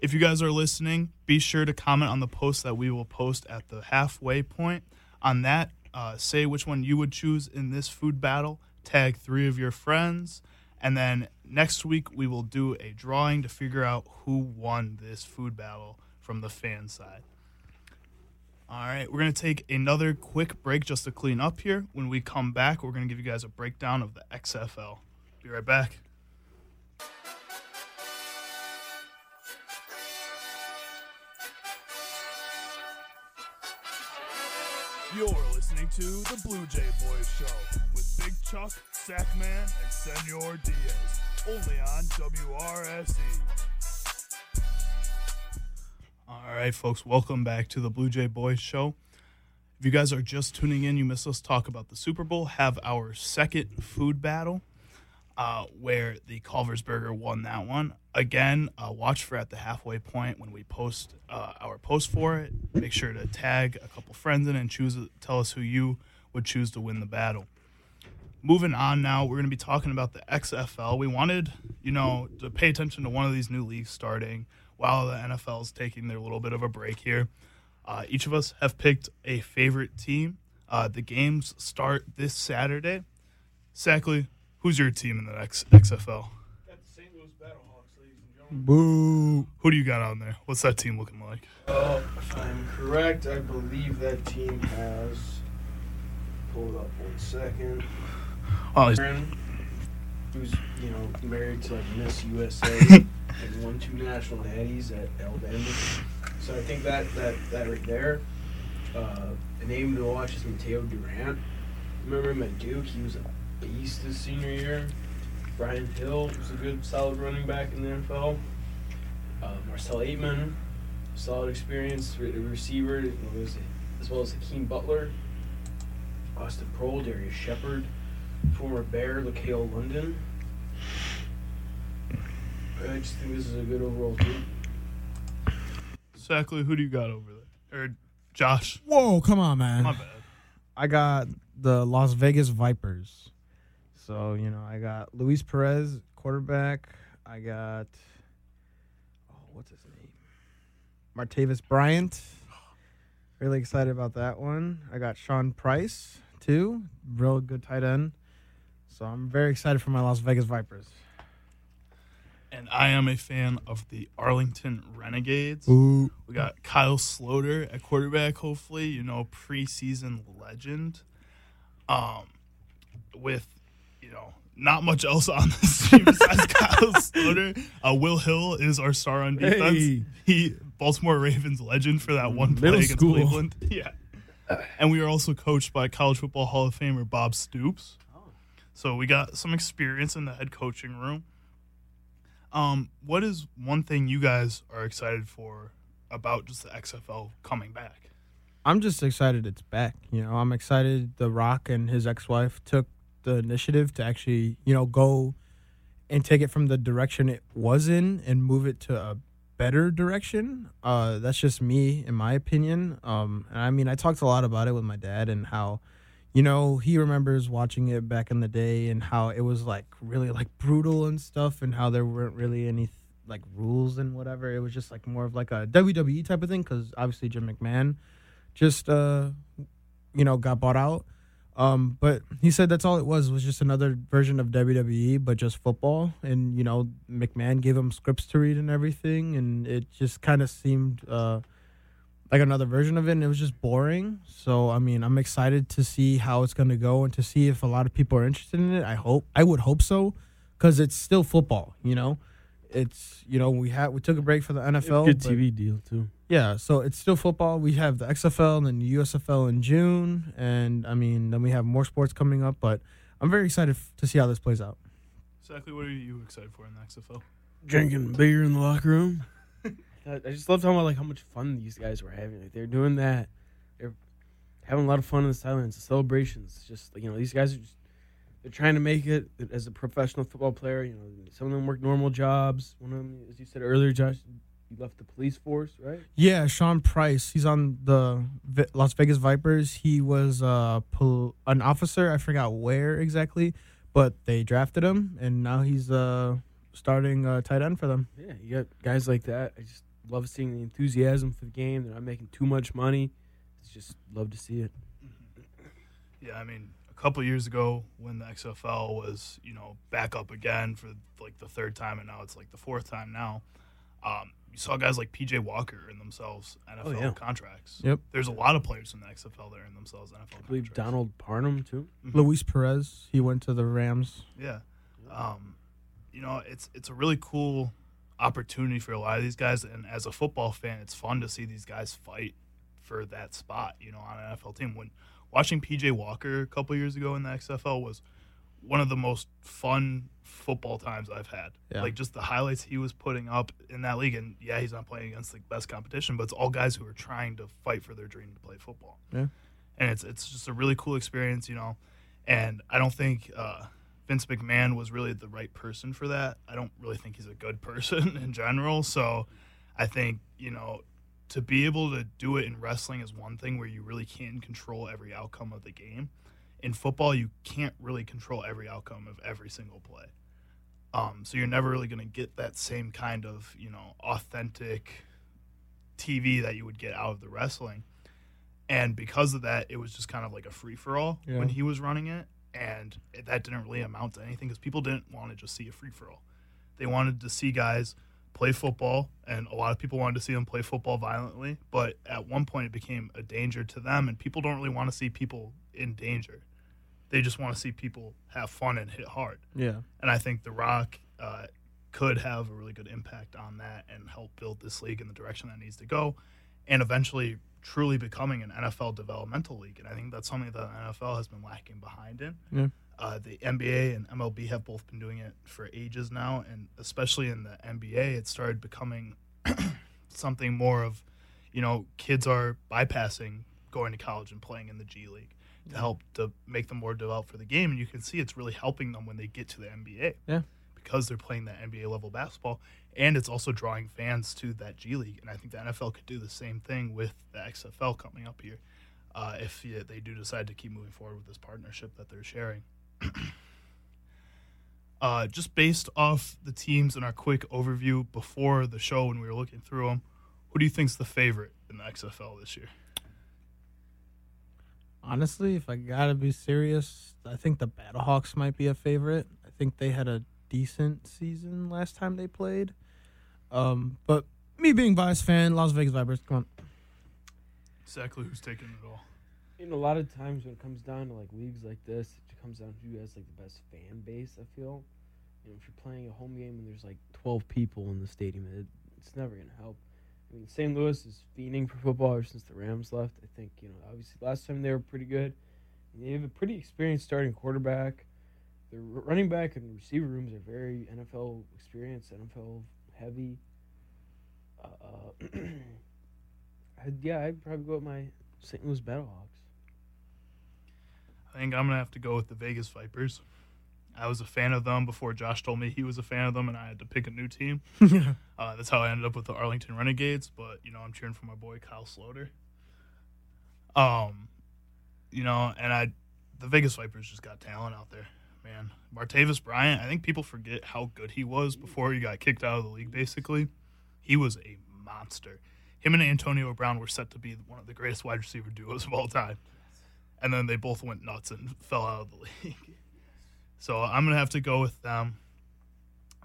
If you guys are listening, be sure to comment on the post that we will post at the halfway point. On that, uh, say which one you would choose in this food battle, tag three of your friends, and then next week we will do a drawing to figure out who won this food battle from the fan side. All right, we're going to take another quick break just to clean up here. When we come back, we're going to give you guys a breakdown of the XFL. Be right back. You're listening to the Blue Jay Boys Show with Big Chuck, Sackman and Senor Diaz, only on WRSE. All right, folks, welcome back to the Blue Jay Boys Show. If you guys are just tuning in, you missed us talk about the Super Bowl, have our second food battle uh, where the Culver's Burger won that one. Again, uh, watch for at the halfway point when we post uh, our post for it. Make sure to tag a couple friends in and choose. Tell us who you would choose to win the battle. Moving on now, we're going to be talking about the XFL. We wanted, you know, to pay attention to one of these new leagues starting while the NFL is taking their little bit of a break here. Uh, each of us have picked a favorite team. Uh, the games start this Saturday. Sackley, who's your team in the XFL? Got the St. Louis Battlehawks, ladies and gentlemen. Boo. Who do you got on there? What's that team looking like? Uh, if I'm correct, I believe that team has. Pull it up one second. Oh, he's- who's you know married to like Miss USA and won two national natties at Alabama. So I think that that that right there. Uh, a name to watch is Mataeo Durant. Remember him at Duke? He was a beast his senior year. Brian Hill was a good, solid running back in the NFL. Uh, Marcell Ateman, solid experience re- receiver, as well as, as well as Hakeem Butler. Austin Proehl, Darrius Shepherd, former Bear, LaKale London. I just think this is a good overall team. Exactly. who do you got over there? Or Josh? Whoa, come on, man. My bad. I got the Las Vegas Vipers. So, you know, I got Luis Perez, quarterback. I got, oh, what's his name? Martavis Bryant. Really excited about that one. I got Sean Price, too. Real good tight end. So I'm very excited for my Las Vegas Vipers. And I am a fan of the Arlington Renegades. Ooh. We got Kyle Sloter at quarterback, hopefully, you know, preseason legend. Um, with, you know, not much else on this team besides Kyle Sloter. Uh, Will Hill is our star on defense. Hey. He Baltimore Ravens legend for that one play Middle against school. Cleveland. Yeah. And we are also coached by College Football Hall of Famer Bob Stoops. So we got some experience in the head coaching room. Um, what is one thing you guys are excited for about just the XFL coming back? I'm just excited it's back. You know, I'm excited The Rock and his ex-wife took the initiative to actually, you know, go and take it from the direction it was in and move it to a better direction. Uh, that's just me, in my opinion. Um, and I mean, I talked a lot about it with my dad and how, you know, he remembers watching it back in the day and how it was like really like brutal and stuff, and how there weren't really any like rules and whatever. It was just like more of like a WWE type of thing because obviously Jim McMahon just uh you know got bought out um but he said that's all it was was just another version of WWE but just football. And you know McMahon gave him scripts to read and everything and it just kind of seemed uh like another version of it and it was just boring. So I mean I'm excited to see how it's going to go and to see if a lot of people are interested in it. I hope I would hope so cuz it's still football you know? It's you know we had we took a break for the NFL Good TV deal too. Yeah, so it's still football. We have the XFL and then the USFL in June, and I mean, then we have more sports coming up. But I'm very excited f- to see how this plays out. Exactly what are you excited for in the XFL? Drinking beer in the locker room. I I just love talking about like how much fun these guys were having. Like they're doing that. They're having a lot of fun in the silence, the celebrations. Just like you know, these guys are just they're trying to make it as a professional football player. You know, some of them work normal jobs. One of them, as you said earlier, Josh, you left the police force, right? Yeah, Sean Price. He's on the v- Las Vegas Vipers. He was uh, pol- an officer. I forgot where exactly, but they drafted him, and now he's uh, starting uh, tight end for them. Yeah, you got guys like that. I just love seeing the enthusiasm for the game. They're not making too much money. It's just love to see it. Yeah, I mean, a couple years ago when the XFL was, you know, back up again for like the third time, and now it's like the fourth time now. Um, you saw guys like PJ Walker in themselves NFL yeah. contracts. Yep. There's a lot of players in the XFL that are in themselves NFL I believe contracts. Donald Parham too. Mhm. Luis Perez. He went to the Rams. Yeah. Um, you know, it's it's a really cool opportunity for a lot of these guys, and as a football fan, it's fun to see these guys fight for that spot. You know, on an NFL team. When watching PJ Walker a couple years ago in the XFL was one of the most fun football times I've had. Yeah. Like just the highlights he was putting up in that league, and yeah, he's not playing against the best competition, but it's all guys who are trying to fight for their dream to play football. Yeah. and it's it's just a really cool experience, you know. And I don't think uh, Vince McMahon was really the right person for that. I don't really think he's a good person in general. So I think you know to be able to do it in wrestling is one thing where you really can control every outcome of the game. In football, you can't really control every outcome of every single play. Um, so you're never really going to get that same kind of you know authentic TV that you would get out of the wrestling. And because of that, it was just kind of like a free for all Yeah. when he was running it, and it- that didn't really amount to anything because people didn't want to just see a free for all. They wanted to see guys play football, and a lot of people wanted to see them play football violently. But at one point, it became a danger to them, and people don't really want to see people in danger. They just want to see people have fun and hit hard. Yeah. And I think The Rock uh, could have a really good impact on that and help build this league in the direction that needs to go, and eventually truly becoming an NFL developmental league. And I think that's something that the NFL has been lacking behind in. Yeah. Uh, the NBA and MLB have both been doing it for ages now, and especially in the NBA, it started becoming something more of, you know, kids are bypassing going to college and playing in the G League help to make them more developed for the game. And you can see it's really helping them when they get to the NBA. Yeah. Because they're playing that NBA level basketball. And it's also drawing fans to that G League. And I think the NFL could do the same thing with the XFL coming up here uh, if yeah, they do decide to keep moving forward with this partnership that they're sharing. uh, just based off the teams and our quick overview before the show when we were looking through them, who do you think's the favorite in the XFL this year? Honestly, if I gotta be serious, I think the Battlehawks might be a favorite. I think they had a decent season last time they played. Um, but me being bias fan, Las Vegas Vipers, come on. Exactly who's taking it all. In a lot of times when it comes down to like leagues like this, it comes down to who has like the best fan base. I feel, you know, if you're playing a home game and there's like 12 people in the stadium, it, it's never gonna help. I mean, St. Louis is fiending for football ever since the Rams left. I think you know, obviously last time they were pretty good. They have a pretty experienced starting quarterback. Their r- running back and receiver rooms are very NFL experienced, NFL heavy. Uh, uh, I'd, yeah, I'd probably go with my St. Louis Battlehawks. I think I'm gonna have to go with the Vegas Vipers. I was a fan of them before Josh told me he was a fan of them, and I had to pick a new team. Uh, that's how I ended up with the Arlington Renegades. But you know, I'm cheering for my boy Kyle Sloter. Um, you know, and I, the Vegas Vipers just got talent out there, man. Martavis Bryant. I think people forget how good he was before he got kicked out of the league. Basically, he was a monster. Him and Antonio Brown were set to be one of the greatest wide receiver duos of all time, and then they both went nuts and fell out of the league. So I'm gonna have to go with them.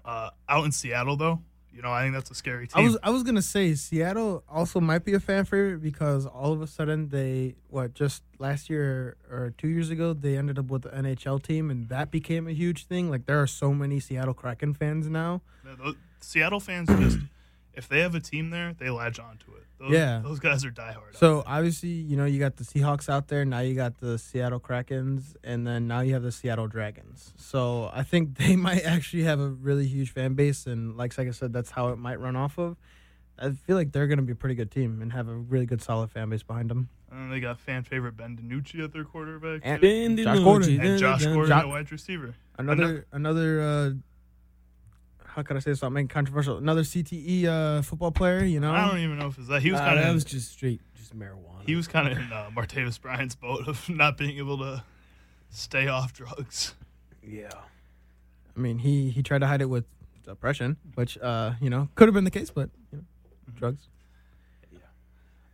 Uh, out in Seattle, though, you know, I think that's a scary team. I was I was gonna say Seattle also might be a fan favorite because all of a sudden they what just last year or two years ago they ended up with the NHL team and that became a huge thing. Like there are so many Seattle Kraken fans now. Yeah, those- Seattle fans just, if they have a team there, they latch onto it. Those, Yeah. those guys are diehard. So obviously you know you got the Seahawks out there now you got the Seattle Krakens and then now you have the Seattle Dragons. So I think they might actually have a really huge fan base and like like I said that's how it might run off of. I feel like they're gonna be a pretty good team and have a really good solid fan base behind them. and they got fan favorite Ben DiNucci at their quarterback, And- too. Josh Gordon. and Josh Gordon Jo- at wide receiver. Another another uh how can I say something controversial? Another CTE uh football player, you know. I don't even know if it's that. He was kind that of was just straight, just marijuana. he was kind of in uh, Martavis Bryant's boat of not being able to stay off drugs. yeah. I mean, he he tried to hide it with depression, which uh, you know, could have been the case, but you know, drugs.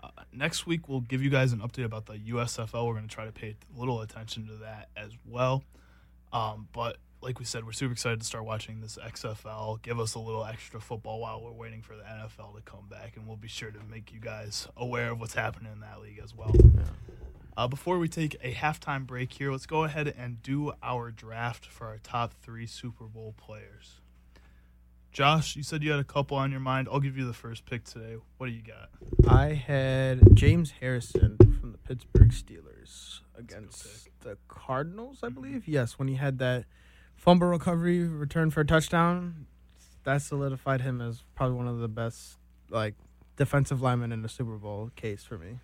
Uh, next week, we'll give you guys an update about the USFL. We're going to try to pay a little attention to that as well. Um, but like we said, we're super excited to start watching this XFL. Give us a little extra football while we're waiting for the NFL to come back, and we'll be sure to make you guys aware of what's happening in that league as well. Uh, before we take a halftime break here, let's go ahead and do our draft for our top three Super Bowl players. Josh, you said you had a couple on your mind. I'll give you the first pick today. What do you got? I had James Harrison from the Pittsburgh Steelers against the Cardinals, I believe. Yes, when he had that fumble recovery return for a touchdown, that solidified him as probably one of the best like defensive linemen in the Super Bowl case for me.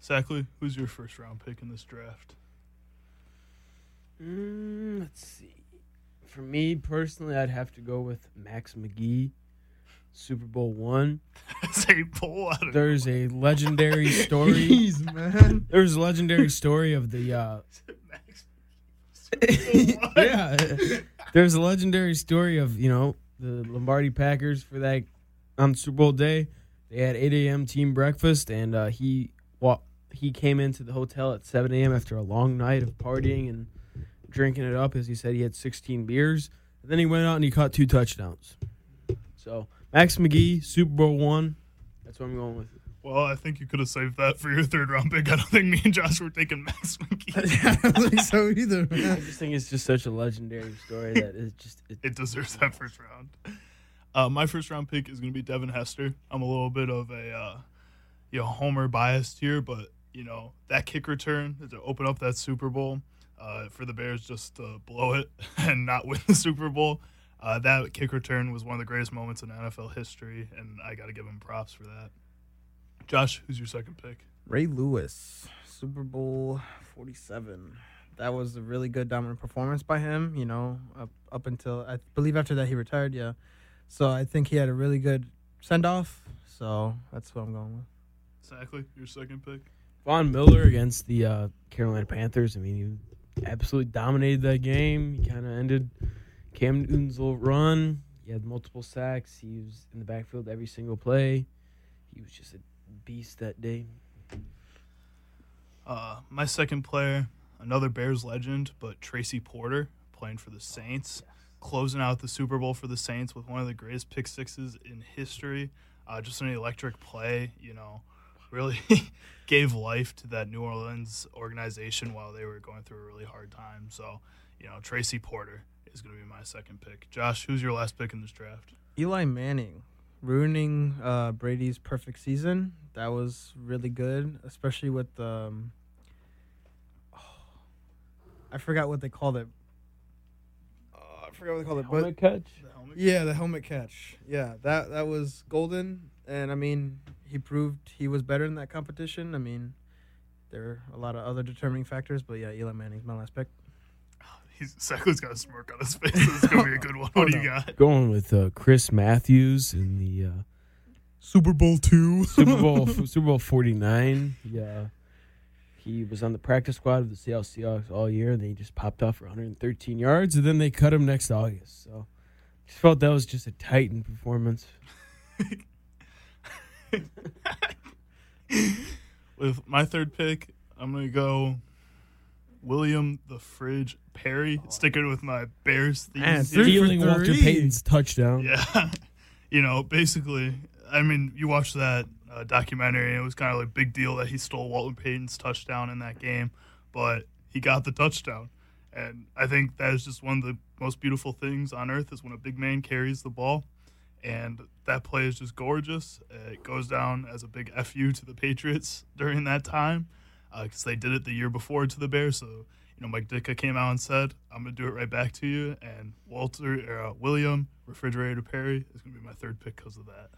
Sackley, who's your first round pick in this draft? Mm, let's see. For me personally, I'd have to go with Max McGee, Super Bowl one. Say pull out of There's a legendary story. Jeez, man. There's a legendary story of the uh, Max. yeah. There's a legendary story of you know the Lombardi Packers for that on Super Bowl day. They had 8 a.m. team breakfast, and uh, he wa- he came into the hotel at 7 a.m. after a long night of partying and drinking it up. As he said, he had 16 beers. And then he went out and he caught two touchdowns. So Max McGee, Super Bowl one. That's what I'm going with. Well, I think you could have saved that for your third round pick. I don't think me and Josh were taking Max McGee. I don't think so either, I just think it's just such a legendary story that it just it, It deserves that first round. Uh, my first round pick is going to be Devin Hester. I'm a little bit of a uh, you know homer biased here, but you know that kick return to open up that Super Bowl uh, for the Bears just to blow it and not win the Super Bowl. Uh, that kick return was one of the greatest moments in NFL history, and I got to give him props for that. Josh, who's your second pick? Ray Lewis, Super Bowl 47. That was a really good dominant performance by him, you know, up, up until I believe after that he retired, yeah. So I think he had a really good send off. So that's what I'm going with. Exactly, your second pick. Von Miller against the uh, Carolina Panthers. I mean, he absolutely dominated that game. He kind of ended Cam Newton's little run. He had multiple sacks. He was in the backfield every single play. He was just a beast that day. Uh, my second player, another Bears legend, but Tracy Porter playing for the Saints, closing out the Super Bowl for the Saints with one of the greatest pick sixes in history. Uh, just an electric play, you know, really gave life to that New Orleans organization while they were going through a really hard time. So, you know, Tracy Porter is going to be my second pick. Josh, who's your last pick in this draft? Eli Manning ruining uh, Brady's perfect season. That was really good, especially with um, I forgot what they called it. Uh, I forgot what they called it, but Helmet catch. The helmet? Yeah, the helmet catch. Yeah, that that was golden, and I mean, he proved he was better in that competition. I mean, there are a lot of other determining factors, but yeah, Eli Manning's my last pick. He's Sackley's got a smirk on his face. This is going to be a good one. What do you got? Going with uh, Chris Matthews in the uh, Super Bowl two. Super Bowl Super Bowl forty nine. Yeah, he was on the practice squad of the Seattle Seahawks all year, and then he just popped off for 113 yards, and then they cut him next August. So, just felt that was just a Titan performance. With my third pick, I'm going to go William the Fridge Perry, sticking with my Bears theme. Man, here. three for Stealing Walter three. Payton's touchdown. Yeah. you know, basically, I mean, you watch that uh, documentary, and it was kind of like a big deal that he stole Walter Payton's touchdown in that game, but he got the touchdown. And I think that is just one of the most beautiful things on earth is when a big man carries the ball. And that play is just gorgeous. It goes down as a big FU to the Patriots during that time because they did it the year before to the Bears. So, you know, Mike Ditka came out and said, I'm going to do it right back to you. And Walter, uh, William, Refrigerator Perry is going to be my third pick because of that.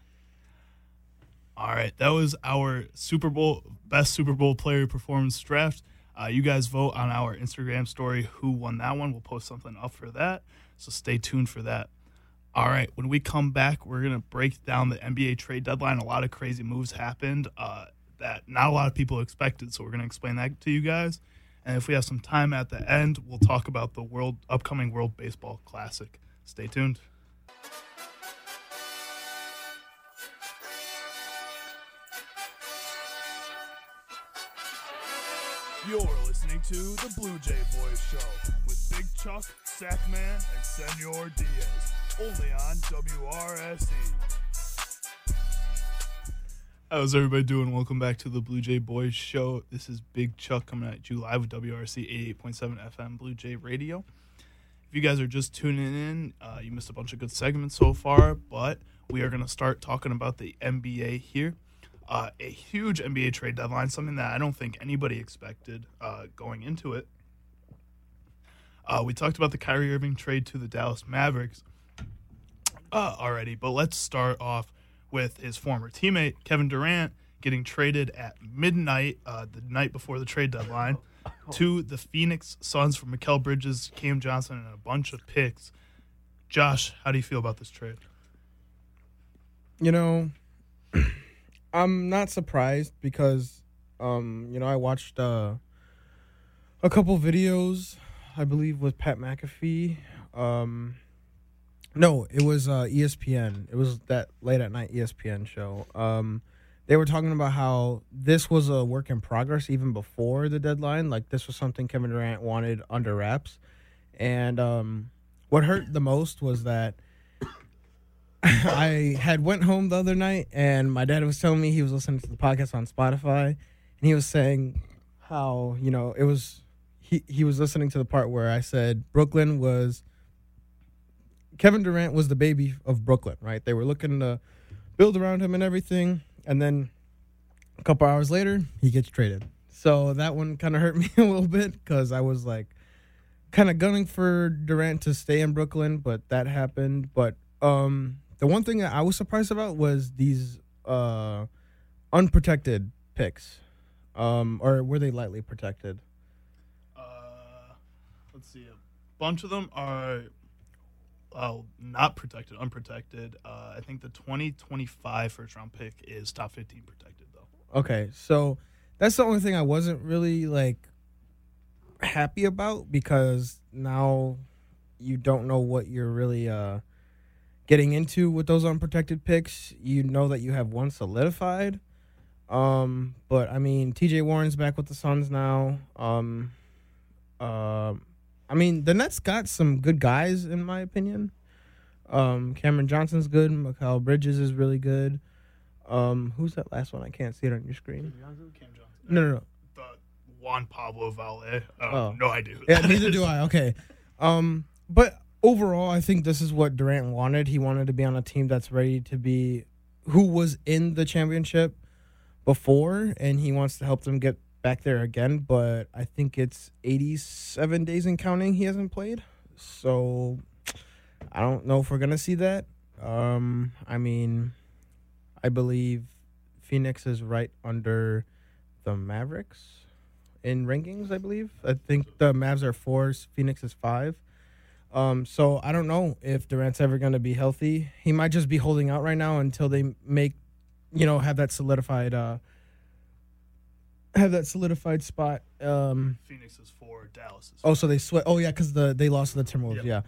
All right, that was our Super Bowl best Super Bowl player performance draft. Uh, you guys vote on our Instagram story who won that one. We'll post something up for that, so stay tuned for that. All right, when we come back, we're gonna break down the NBA trade deadline. A lot of crazy moves happened uh, that not a lot of people expected, so we're gonna explain that to you guys. And if we have some time at the end, we'll talk about the world upcoming World Baseball Classic. Stay tuned. You're listening to the Blue Jay Boys Show with Big Chuck, Sackman, and Senor Diaz, only on WRSE. How's everybody doing? Welcome back to the Blue Jay Boys Show. This is Big Chuck coming at you live with WRC 88.7 FM Blue Jay Radio. If you guys are just tuning in, uh, you missed a bunch of good segments so far, but we are going to start talking about the NBA here. Uh, a huge NBA trade deadline, something that I don't think anybody expected uh, going into it. Uh, we talked about the Kyrie Irving trade to the Dallas Mavericks uh, already, but let's start off with his former teammate Kevin Durant getting traded at midnight, uh, the night before the trade deadline, to the Phoenix Suns for Mikal Bridges, Cam Johnson, and a bunch of picks. Josh, how do you feel about this trade? You know, I'm not surprised because, um, you know, I watched uh, a couple videos, I believe, with Pat McAfee. Um, no, it was uh, ESPN. It was that late at night ESPN show. Um, they were talking about how this was a work in progress even before the deadline. Like this was something Kevin Durant wanted under wraps, and um, what hurt the most was that I had went home the other night and my dad was telling me he was listening to the podcast on Spotify and he was saying how, you know, it was he he was listening to the part where I said Brooklyn was Kevin Durant was the baby of Brooklyn, right? They were looking to build around him and everything and then a couple hours later, he gets traded. So that one kind of hurt me a little bit cuz I was like kind of gunning for Durant to stay in Brooklyn, but that happened, but um the one thing that I was surprised about was these uh, unprotected picks, um, or were they lightly protected? Uh, let's see. A bunch of them are uh, not protected, unprotected. Uh, I think the 2025 first round pick is top 15 protected, though. Okay, so that's the only thing I wasn't really like happy about because now you don't know what you're really uh, getting into with those unprotected picks. You know that you have one solidified. Um, but I mean, TJ Warren's back with the Suns now. Um, um, I mean, the Nets got some good guys in my opinion. Um, Cameron Johnson's good. Mikal Bridges is really good. Um, who's that last one? I can't see it on your screen. Cam Johnson. No, no, no. The Juan Pablo Vaulet. Uh, Oh. No idea. Yeah, neither do I. Okay. Um, but overall, I think this is what Durant wanted. He wanted to be on a team that's ready to be, who was in the championship before, and he wants to help them get back there again. But I think it's 87 days and counting he hasn't played. So I don't know if we're going to see that. Um, I mean, I believe Phoenix is right under the Mavericks in rankings, I believe. I think the Mavs are four, Phoenix is five. Um, so I don't know if Durant's ever going to be healthy. He might just be holding out right now until they make, you know, have that solidified, uh, have that solidified spot. Um, Phoenix is four, Dallas is oh, so they sweat. Oh yeah, because the they lost to the Timberwolves. Yep. Yeah.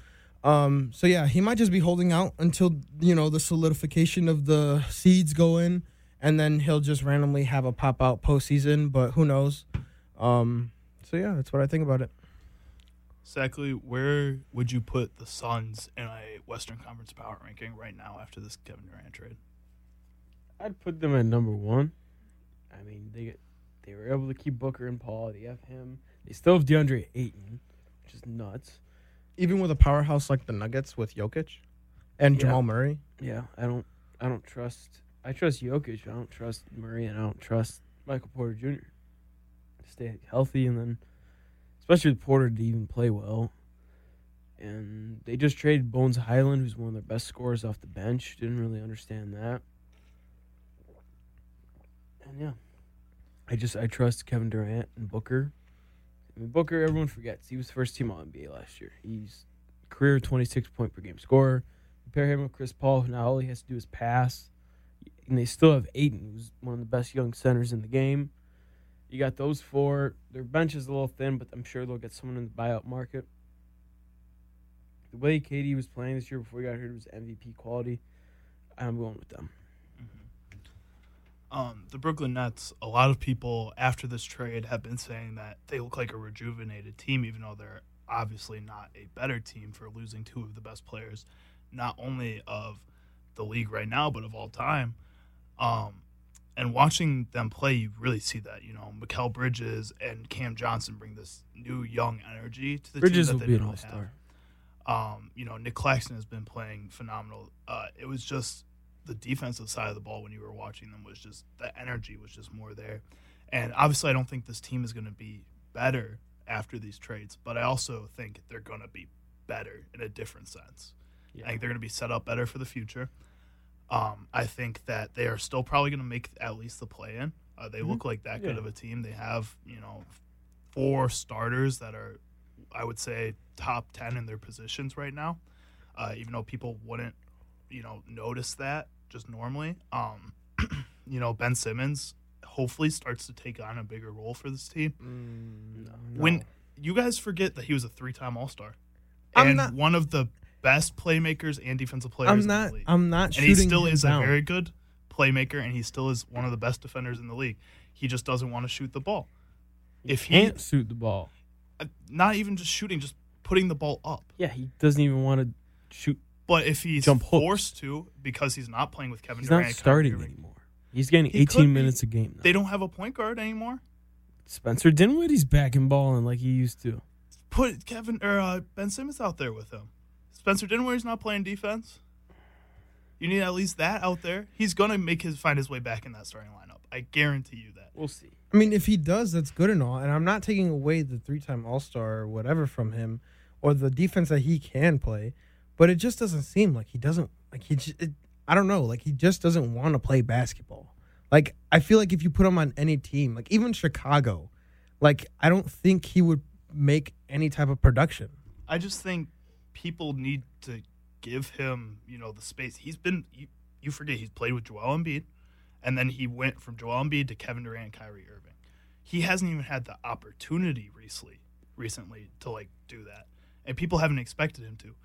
Um, so yeah, he might just be holding out until you know the solidification of the seeds go in, and then he'll just randomly have a pop out postseason. But who knows? Um, so yeah, that's what I think about it. Exactly. Where would you put the Suns in a Western Conference power ranking right now after this Kevin Durant trade? I'd put them at number one. I mean, they they were able to keep Booker and Paul. They have him. They still have DeAndre Ayton, which is nuts. Even with a powerhouse like the Nuggets with Jokic and Yeah. Jamal Murray. Yeah, I don't I don't trust I trust Jokic. I don't trust Murray, and I don't trust Michael Porter Jr. to stay healthy, and then especially with Porter to even play well. And they just traded Bones Hyland, who's one of their best scorers off the bench. Didn't really understand that. And yeah, I just I trust Kevin Durant and Booker. I mean, Booker, everyone forgets he was first team All NBA last year. He's career twenty six point per game scorer. Compare him with Chris Paul, who now all he has to do is pass. And they still have Ayton, who's one of the best young centers in the game. You got those four. Their bench is a little thin, but I'm sure they'll get someone in the buyout market. The way KD was playing this year before he got hurt was MVP quality. I'm going with them. Um, the Brooklyn Nets, a lot of people after this trade have been saying that they look like a rejuvenated team, even though they're obviously not a better team for losing two of the best players, not only of the league right now, but of all time. Um, and watching them play, you really see that. You know, Mikal Bridges and Cam Johnson bring this new young energy to the Bridges team will that they be an all star. Um, you know, Nic Claxton has been playing phenomenal. Uh, it was just the defensive side of the ball when you were watching them was just the energy was just more there. And obviously, I don't think this team is going to be better after these trades, but I also think they're going to be better in a different sense. I think they're going to be set up better for the future. Um, I think that they are still probably going to make at least the play in. Uh, they look like that good Yeah. of a team. They have, you know, four starters that are, I would say, top 10 in their positions right now. Uh, even though people wouldn't, you know, notice that just normally. Um, you know, Ben Simmons hopefully starts to take on a bigger role for this team. Mm, When no. you guys forget that he was a three-time All-Star I'm and not- one of the best playmakers and defensive players I'm in not. the league. I'm not and shooting. he still is down. a very good playmaker, and he still is one of the best defenders in the league. He just doesn't want to shoot the ball. If he, can't shoot the ball. uh, not even just shooting, just putting the ball up. Yeah, he doesn't even want to shoot. But if he's Jump hooks. forced to, because he's not playing with Kevin He's Durant, not and Kyrie starting Irving, anymore. He's getting He could 18 be. minutes a game now. they don't have a point guard anymore. Spencer Dinwiddie's back and balling like he used to. Put Kevin or uh, Ben Simmons out there with him. Spencer Dinwiddie's not playing defense. You need at least that out there. He's gonna make his find his way back in that starting lineup. I guarantee you that. We'll see. I mean, if he does, that's good and all. And I'm not taking away the three-time All-Star or whatever from him, or the defense that he can play. But it just doesn't seem like he doesn't like he. j- It, I don't know. Like he just doesn't want to play basketball. Like I feel like if you put him on any team, like even Chicago, like I don't think he would make any type of production. I just think people need to give him, you know, the space. He's been you, you forget he's played with Joel Embiid, and then he went from Joel Embiid to Kevin Durant and Kyrie Irving. He hasn't even had the opportunity recently, recently to like do that, and people haven't expected him to.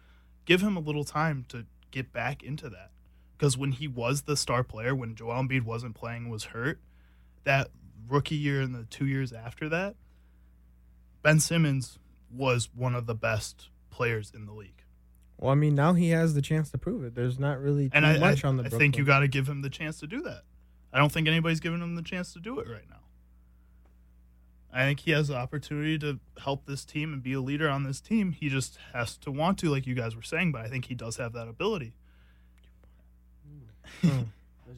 Give him a little time to get back into that, because when he was the star player, when Joel Embiid wasn't playing, was hurt, that rookie year and the two years after that, Ben Simmons was one of the best players in the league. Well, I mean, now he has the chance to prove it. There's not really too And I, I, much on the. I think you got to give him the chance to do that. I don't think anybody's giving him the chance to do it right now. I think he has the opportunity to help this team and be a leader on this team. He just has to want to, like you guys were saying, but I think he does have that ability.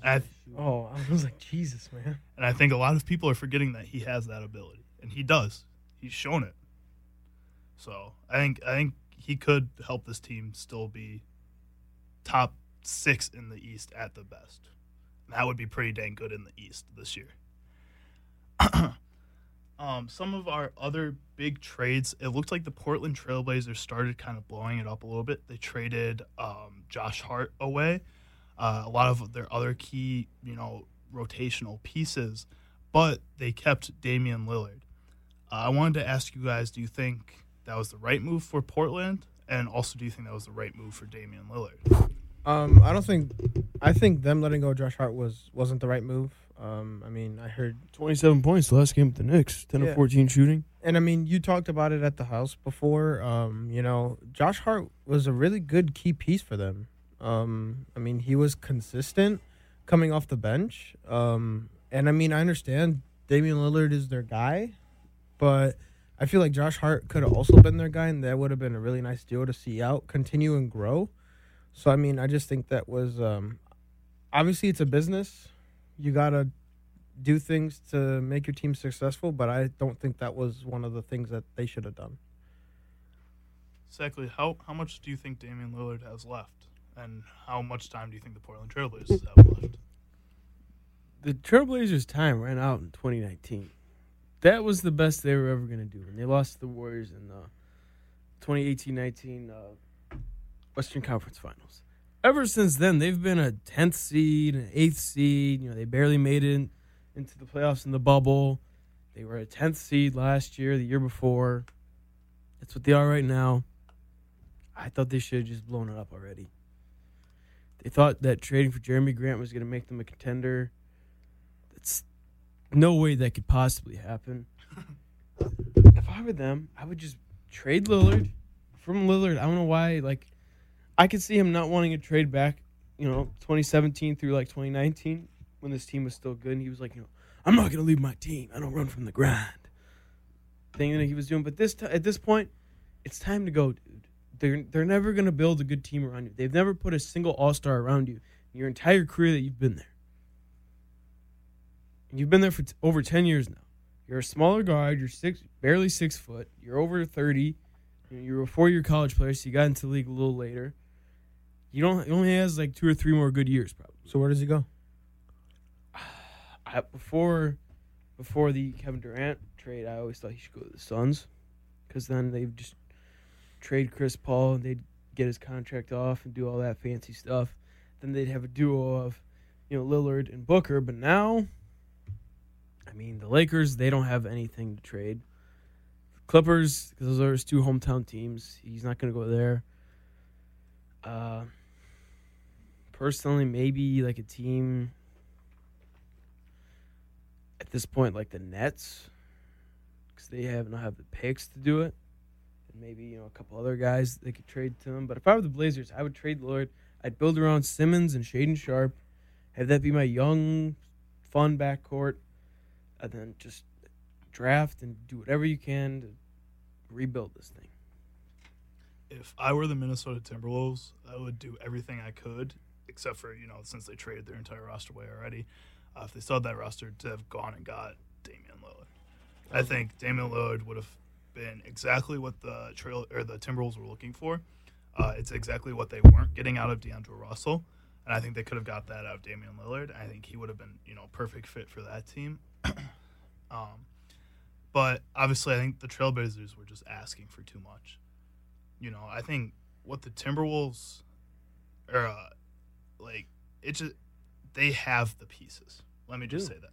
I, Oh, I was like, Jesus, man. and I think a lot of people are forgetting that he has that ability, and he does. He's shown it. So I think I think he could help this team still be top six in the East at the best. And that would be pretty dang good in the East this year. um, some of our other big trades, it looked like the Portland Trailblazers started kind of blowing it up a little bit. They traded um, Josh Hart away, uh, a lot of their other key, you know, rotational pieces, but they kept Damian Lillard. Uh, I wanted to ask you guys: Do you think that was the right move for Portland? And also, do you think that was the right move for Damian Lillard? Um, I don't think. I think them letting go of Josh Hart was wasn't the right move. Um, I mean, I heard, 27 points the last game with the Knicks. 10 Yeah. of 14 shooting. and I mean, you talked about it at the house before. Um, you know, Josh Hart was a really good key piece for them. Um, I mean, he was consistent coming off the bench. Um, and I mean, I understand Damian Lillard is their guy, but I feel like Josh Hart could have also been their guy, and that would have been a really nice deal to see out, continue and grow. So I mean, I just think that was um, obviously it's a business. You gotta do things to make your team successful, but I don't think that was one of the things that they should have done. Exactly. How how much do you think Damian Lillard has left, and how much time do you think the Portland Trailblazers have left? The Trailblazers' time ran out in 2019. That was the best they were ever going to do. And they lost to the Warriors in the 2018-19 uh, Western Conference Finals. Ever since then, they've been a 10th seed, an 8th seed. You know, they barely made it in, into the playoffs in the bubble. They were a 10th seed last year, the year before. That's what they are right now. I thought they should have just blown it up already. They thought that trading for Jerami Grant was going to make them a contender. It's no way that could possibly happen. if I were them, I would just trade Lillard from Lillard. I don't know why. Like, I could see him not wanting to trade back. You know, 2017 through like 2019 when this team was still good, and he was like, you know, I'm not gonna leave my team. I don't run from the grind. Thing that he was doing, but this t- at this point, it's time to go, dude. They're they're never gonna build a good team around you. They've never put a single All Star around you. In your entire career that you've been there. And you've been there for t- over 10 years now. You're a smaller guard. You're six, barely six foot. You're over 30. You know, you're a four year college player, so you got into the league a little later. You don't. He only has like two or three more good years, probably. So where does he go? I, before, before the Kevin Durant trade, I always thought he should go to the Suns, because then they just trade Chris Paul and they'd get his contract off and do all that fancy stuff. Then they'd have a duo of, you know, Lillard and Booker. But now, I mean, the Lakers they don't have anything to trade. Clippers, because those are his two hometown teams. He's not going to go there. Uh, personally, maybe like a team at this point, like the Nets, because they have not have the picks to do it, and maybe you know a couple other guys they could trade to them. But if I were the Blazers, I would trade Lillard. I'd build around Simons and Shaedon Sharpe, have that be my young, fun backcourt, and then just draft and do whatever you can to rebuild this thing. If I were the Minnesota Timberwolves, I would do everything I could, except for you know since they traded their entire roster away already. Uh, if they still had that roster, to have gone and got Damian Lillard. I think Damian Lillard would have been exactly what the trail or the Timberwolves were looking for. Uh, it's exactly what they weren't getting out of D'Angelo Russell, and I think they could have got that out of Damian Lillard. I think he would have been you know perfect fit for that team. um, but obviously, I think the Trailblazers were just asking for too much. You know, I think what the Timberwolves are uh, like, it just they have the pieces. Let me just do. say that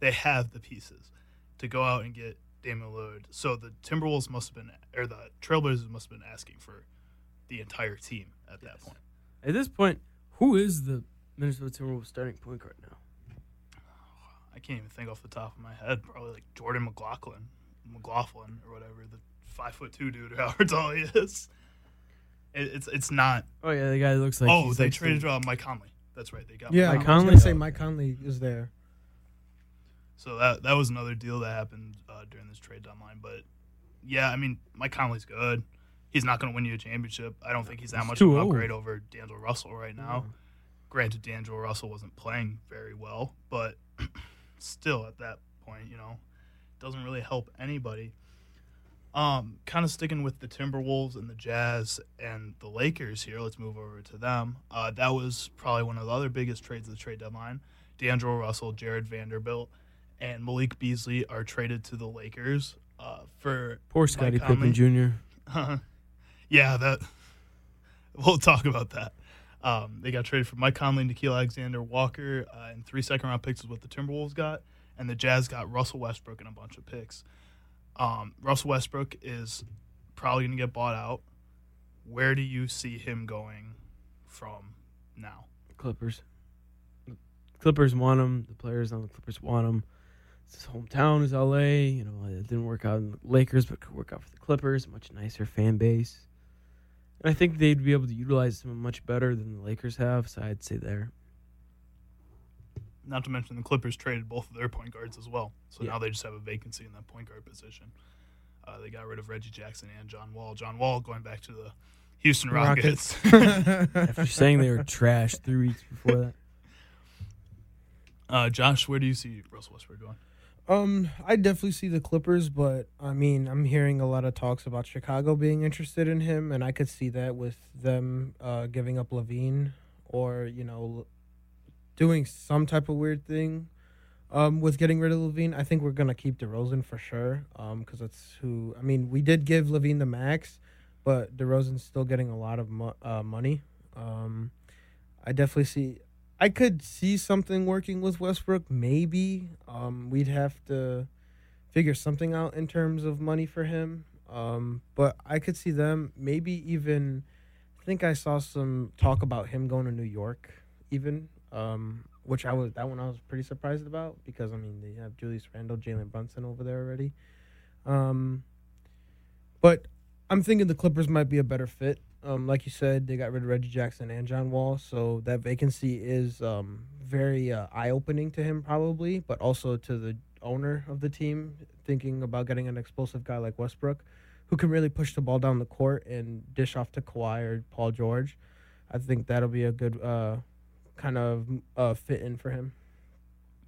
they have the pieces to go out and get Damian Lillard. So the Timberwolves must have been, or the Trailblazers must have been asking for the entire team at that point. At this point, who is the Minnesota Timberwolves starting point guard now? I can't even think off the top of my head. Probably like Jordan McLaughlin, McLaughlin or whatever, the five foot two dude, however tall he is. It, it's it's not. Oh yeah, the guy that looks like oh, they like traded uh, Mike Conley. That's right. They got Yeah, Mike I was Conley? gonna say Mike Conley is there. So that that was another deal that happened uh, during this trade deadline. But yeah, I mean, Mike Conley's good. He's not going to win you a championship. I don't think he's that He's much of an old. upgrade over D'Angelo Russell right now. Yeah. Granted, D'Angelo Russell wasn't playing very well, but still at that point, you know, doesn't really help anybody. Um, kind of sticking with the Timberwolves and the Jazz and the Lakers here. Let's move over to them. Uh, that was probably one of the other biggest trades of the trade deadline. D'Angelo Russell, Jarred Vanderbilt, and Malik Beasley are traded to the Lakers uh, for Poor Scottie Pippen Jr. yeah, that we'll talk about that. Um, they got traded for Mike Conley, Nickeil Alexander, Walker, uh, and three second round picks is what the Timberwolves got, and the Jazz got Russell Westbrook and a bunch of picks. Um, Russell Westbrook is probably going to get bought out. Where do you see him going from now? Clippers. The Clippers want him. The players on the Clippers want him. His hometown is LA. You know, it didn't work out in the Lakers, but could work out for the Clippers. Much nicer fan base. And I think they'd be able to utilize him much better than the Lakers have. So I'd say there. Not to mention the Clippers traded both of their point guards as well, so Yeah. now they just have a vacancy in that point guard position. Uh, they got rid of Reggie Jackson and John Wall. John Wall going back to the Houston Rockets. After saying they were trash three weeks before that. Uh, Josh, where do you see Russell Westbrook going? Um, I definitely see the Clippers, but I mean, I'm hearing a lot of talks about Chicago being interested in him, and I could see that with them uh, giving up LaVine or you know, doing some type of weird thing. Um, with getting rid of LaVine, I think we're gonna keep DeRozan for sure. Um, because that's who. I mean, we did give LaVine the max, but DeRozan's still getting a lot of mo- uh, money. Um, I definitely see. I could see something working with Westbrook. Maybe um, we'd have to figure something out in terms of money for him. Um, but I could see them maybe even. I think I saw some talk about him going to New York, even. Um, which I was that one I was pretty surprised about because I mean they have Julius Randle, Jalen Brunson over there already. Um, but I'm thinking the Clippers might be a better fit. Um, like you said, they got rid of Reggie Jackson and John Wall, so that vacancy is um, very uh, eye opening to him, probably, but also to the owner of the team, thinking about getting an explosive guy like Westbrook, who can really push the ball down the court and dish off to Kawhi or Paul George. I think that'll be a good uh, kind of uh, fit in for him.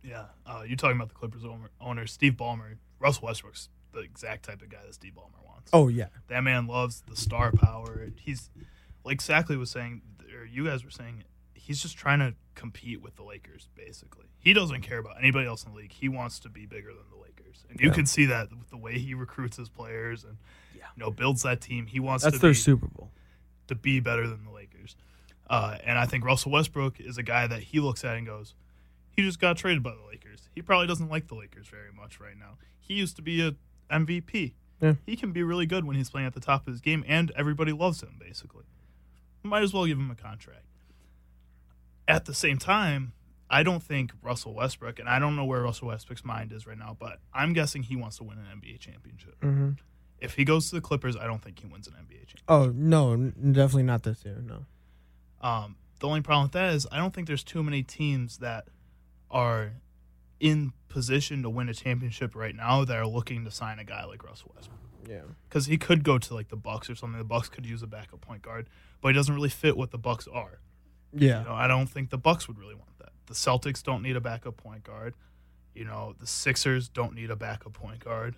Yeah, uh, you talking about the Clippers owner, owner Steve Ballmer? Russell Westbrook's the exact type of guy that Steve Ballmer wants. Oh yeah, that man loves the star power. He's like Sackley was saying, or you guys were saying, he's just trying to compete with the Lakers. Basically, he doesn't care about anybody else in the league. He wants to be bigger than the Lakers, and you Yeah. can see that with the way he recruits his players and Yeah. you know builds that team. He wants That's to their be, Super Bowl. to be better than the Lakers. Uh, and I think Russell Westbrook is a guy that he looks at and goes, he just got traded by the Lakers. He probably doesn't like the Lakers very much right now. He used to be a MVP. Yeah. He can be really good when he's playing at the top of his game, and everybody loves him, basically. Might as well give him a contract. At the same time, I don't think Russell Westbrook, and I don't know where Russell Westbrook's mind is right now, but I'm guessing he wants to win an NBA championship. hmm If he goes to the Clippers, I don't think he wins an NBA championship. Oh no, definitely not this year. No. Um, the only problem with that is I don't think there's too many teams that are in position to win a championship right now that are looking to sign a guy like Russell Westbrook Yeah. because he could go to like the Bucks or something. The Bucks could use a backup point guard, but he doesn't really fit what the Bucks are. Yeah. You know, I don't think the Bucks would really want that. The Celtics don't need a backup point guard. You know, the Sixers don't need a backup point guard.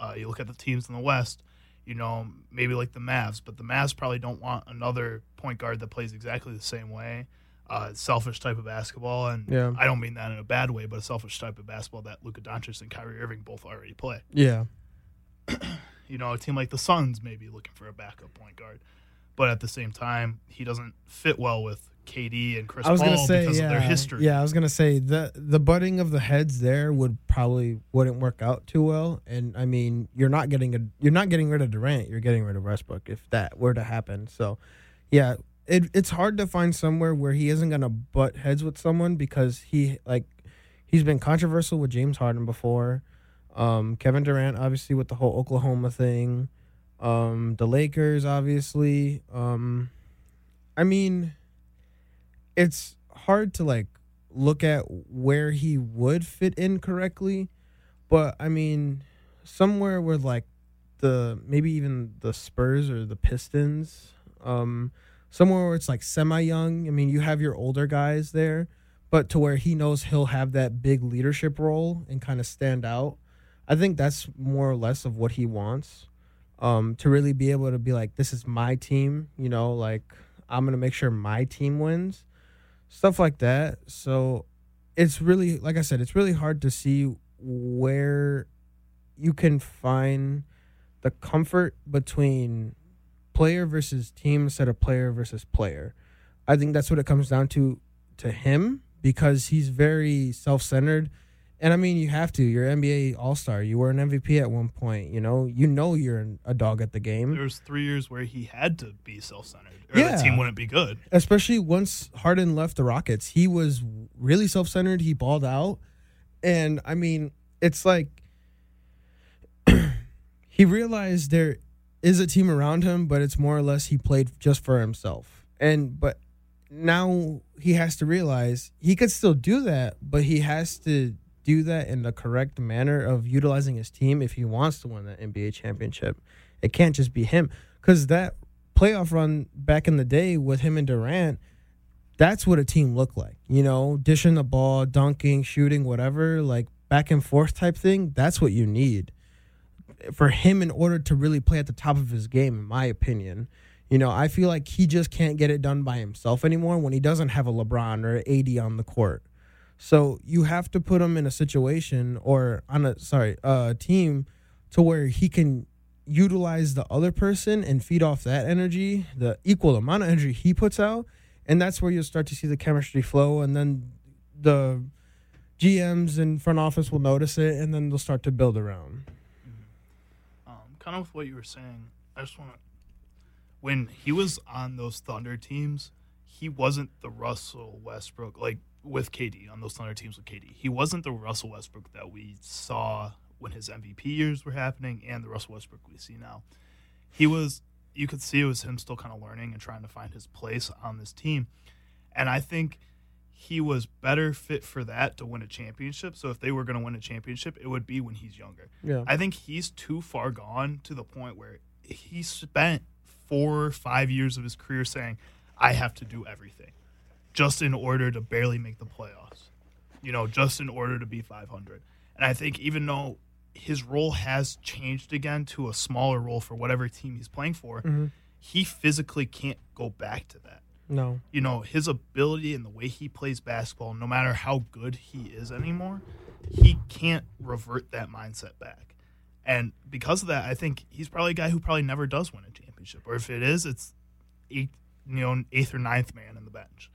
Uh, you look at the teams in the West. You know, maybe like the Mavs, but the Mavs probably don't want another point guard that plays exactly the same way. Uh, selfish type of basketball, and Yeah. I don't mean that in a bad way, but a selfish type of basketball that Luka Doncic and Kyrie Irving both already play. Yeah. You know, a team like the Suns may be looking for a backup point guard, but at the same time, he doesn't fit well with KD and Chris I was Paul gonna say because yeah, of their history. Yeah, I was gonna say the the butting of the heads there would probably wouldn't work out too well. And I mean, you're not getting a you're not getting rid of Durant. You're getting rid of Westbrook if that were to happen. So, yeah, it it's hard to find somewhere where he isn't gonna butt heads with someone because he like he's been controversial with James Harden before. Um, Kevin Durant, obviously, with the whole Oklahoma thing. Um, the Lakers, obviously. Um, I mean, it's hard to like look at where he would fit in correctly, but I mean, somewhere where like the maybe even the Spurs or the Pistons, um, somewhere where it's like semi young. I mean, you have your older guys there, but to where he knows he'll have that big leadership role and kind of stand out. I think that's more or less of what he wants. Um, to really be able to be like, this is my team, you know, like I'm gonna make sure my team wins, stuff like that. So it's really, like I said, it's really hard to see where you can find the comfort between player versus team instead of player versus player. I think that's what it comes down to to him because he's very self-centered. And I mean, you have to. You're an NBA All Star. You were an MVP at one point. You know, you know you're an- a dog at the game. There was three years where he had to be self-centered, or Yeah. the team wouldn't be good. especially once Harden left the Rockets, he was really self centered. He balled out. And I mean, it's like he realized there is a team around him, but it's more or less he played just for himself. And, but now he has to realize he could still do that, but he has to do that in the correct manner of utilizing his team if he wants to win that NBA championship. It can't just be him because that playoff run back in the day with him and Durant, that's what a team looked like. You know, dishing the ball, dunking, shooting, whatever, like back and forth type thing. That's what you need for him in order to really play at the top of his game, in my opinion. You know, I feel like he just can't get it done by himself anymore when he doesn't have a LeBron or AD on the court. So you have to put him in a situation or on a sorry, a team to where he can utilize the other person and feed off that energy, the equal amount of energy he puts out, and that's where you'll start to see the chemistry flow and then the GMs and front office will notice it and then they'll start to build around. Um, kind of with what you were saying, I just want to. When he was on those Thunder teams, he wasn't the Russell Westbrook like with KD on those Thunder teams with KD. He wasn't the Russell Westbrook that we saw when his MVP years were happening, and the Russell Westbrook we see now. He was. You could see it was him still kind of learning and trying to find his place on this team, and I think he was better fit for that to win a championship. So if they were going to win a championship, it would be when he's younger. Yeah. I think he's too far gone to the point where he spent four or five years of his career saying, I have to do everything. Just in order to barely make the playoffs. You know, just in order to be 500. And I think even though his role has changed again to a smaller role for whatever team he's playing for, Mhm. he physically can't go back to that. No. You know, his ability and the way he plays basketball, no matter how good he is anymore, he can't revert that mindset back. And because of that, I think he's probably a guy who probably never does win a championship. Or if it is, it's eighth, you know, eighth or ninth man in the bench.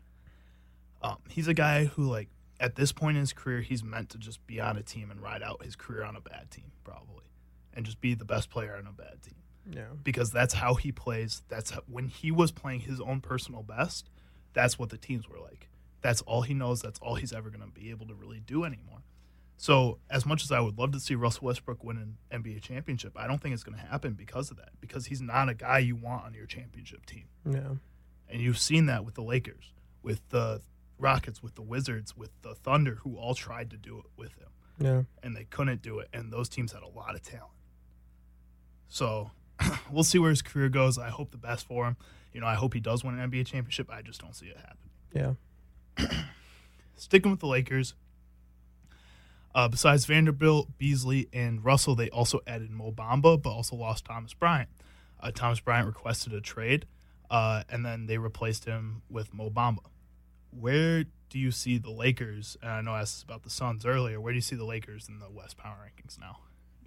Um, he's a guy who, like, at this point in his career, he's meant to just be on a team and ride out his career on a bad team, probably, and just be the best player on a bad team Yeah. because that's how he plays. That's how, when he was playing his own personal best. That's what the teams were like. That's all he knows. That's all he's ever going to be able to really do anymore. So, as much as I would love to see Russell Westbrook win an NBA championship, I don't think it's going to happen because of that. Because he's not a guy you want on your championship team, Yeah. and you've seen that with the Lakers, with the Rockets, with the Wizards, with the Thunder, who all tried to do it with him Yeah. and they couldn't do it. And those teams had a lot of talent. So we'll see where his career goes. I hope the best for him. You know, I hope he does win an NBA championship. I just don't see it happen. Yeah. Sticking with the Lakers, uh, besides Vanderbilt, Beasley, and Russell, they also added Mo Bamba, but also lost Thomas Bryant. Uh, Thomas Bryant requested a trade, uh, and then they replaced him with Mo Bamba. Where do you see the Lakers? And I know I asked about the Suns earlier. Where do you see the Lakers in the West Power Rankings now?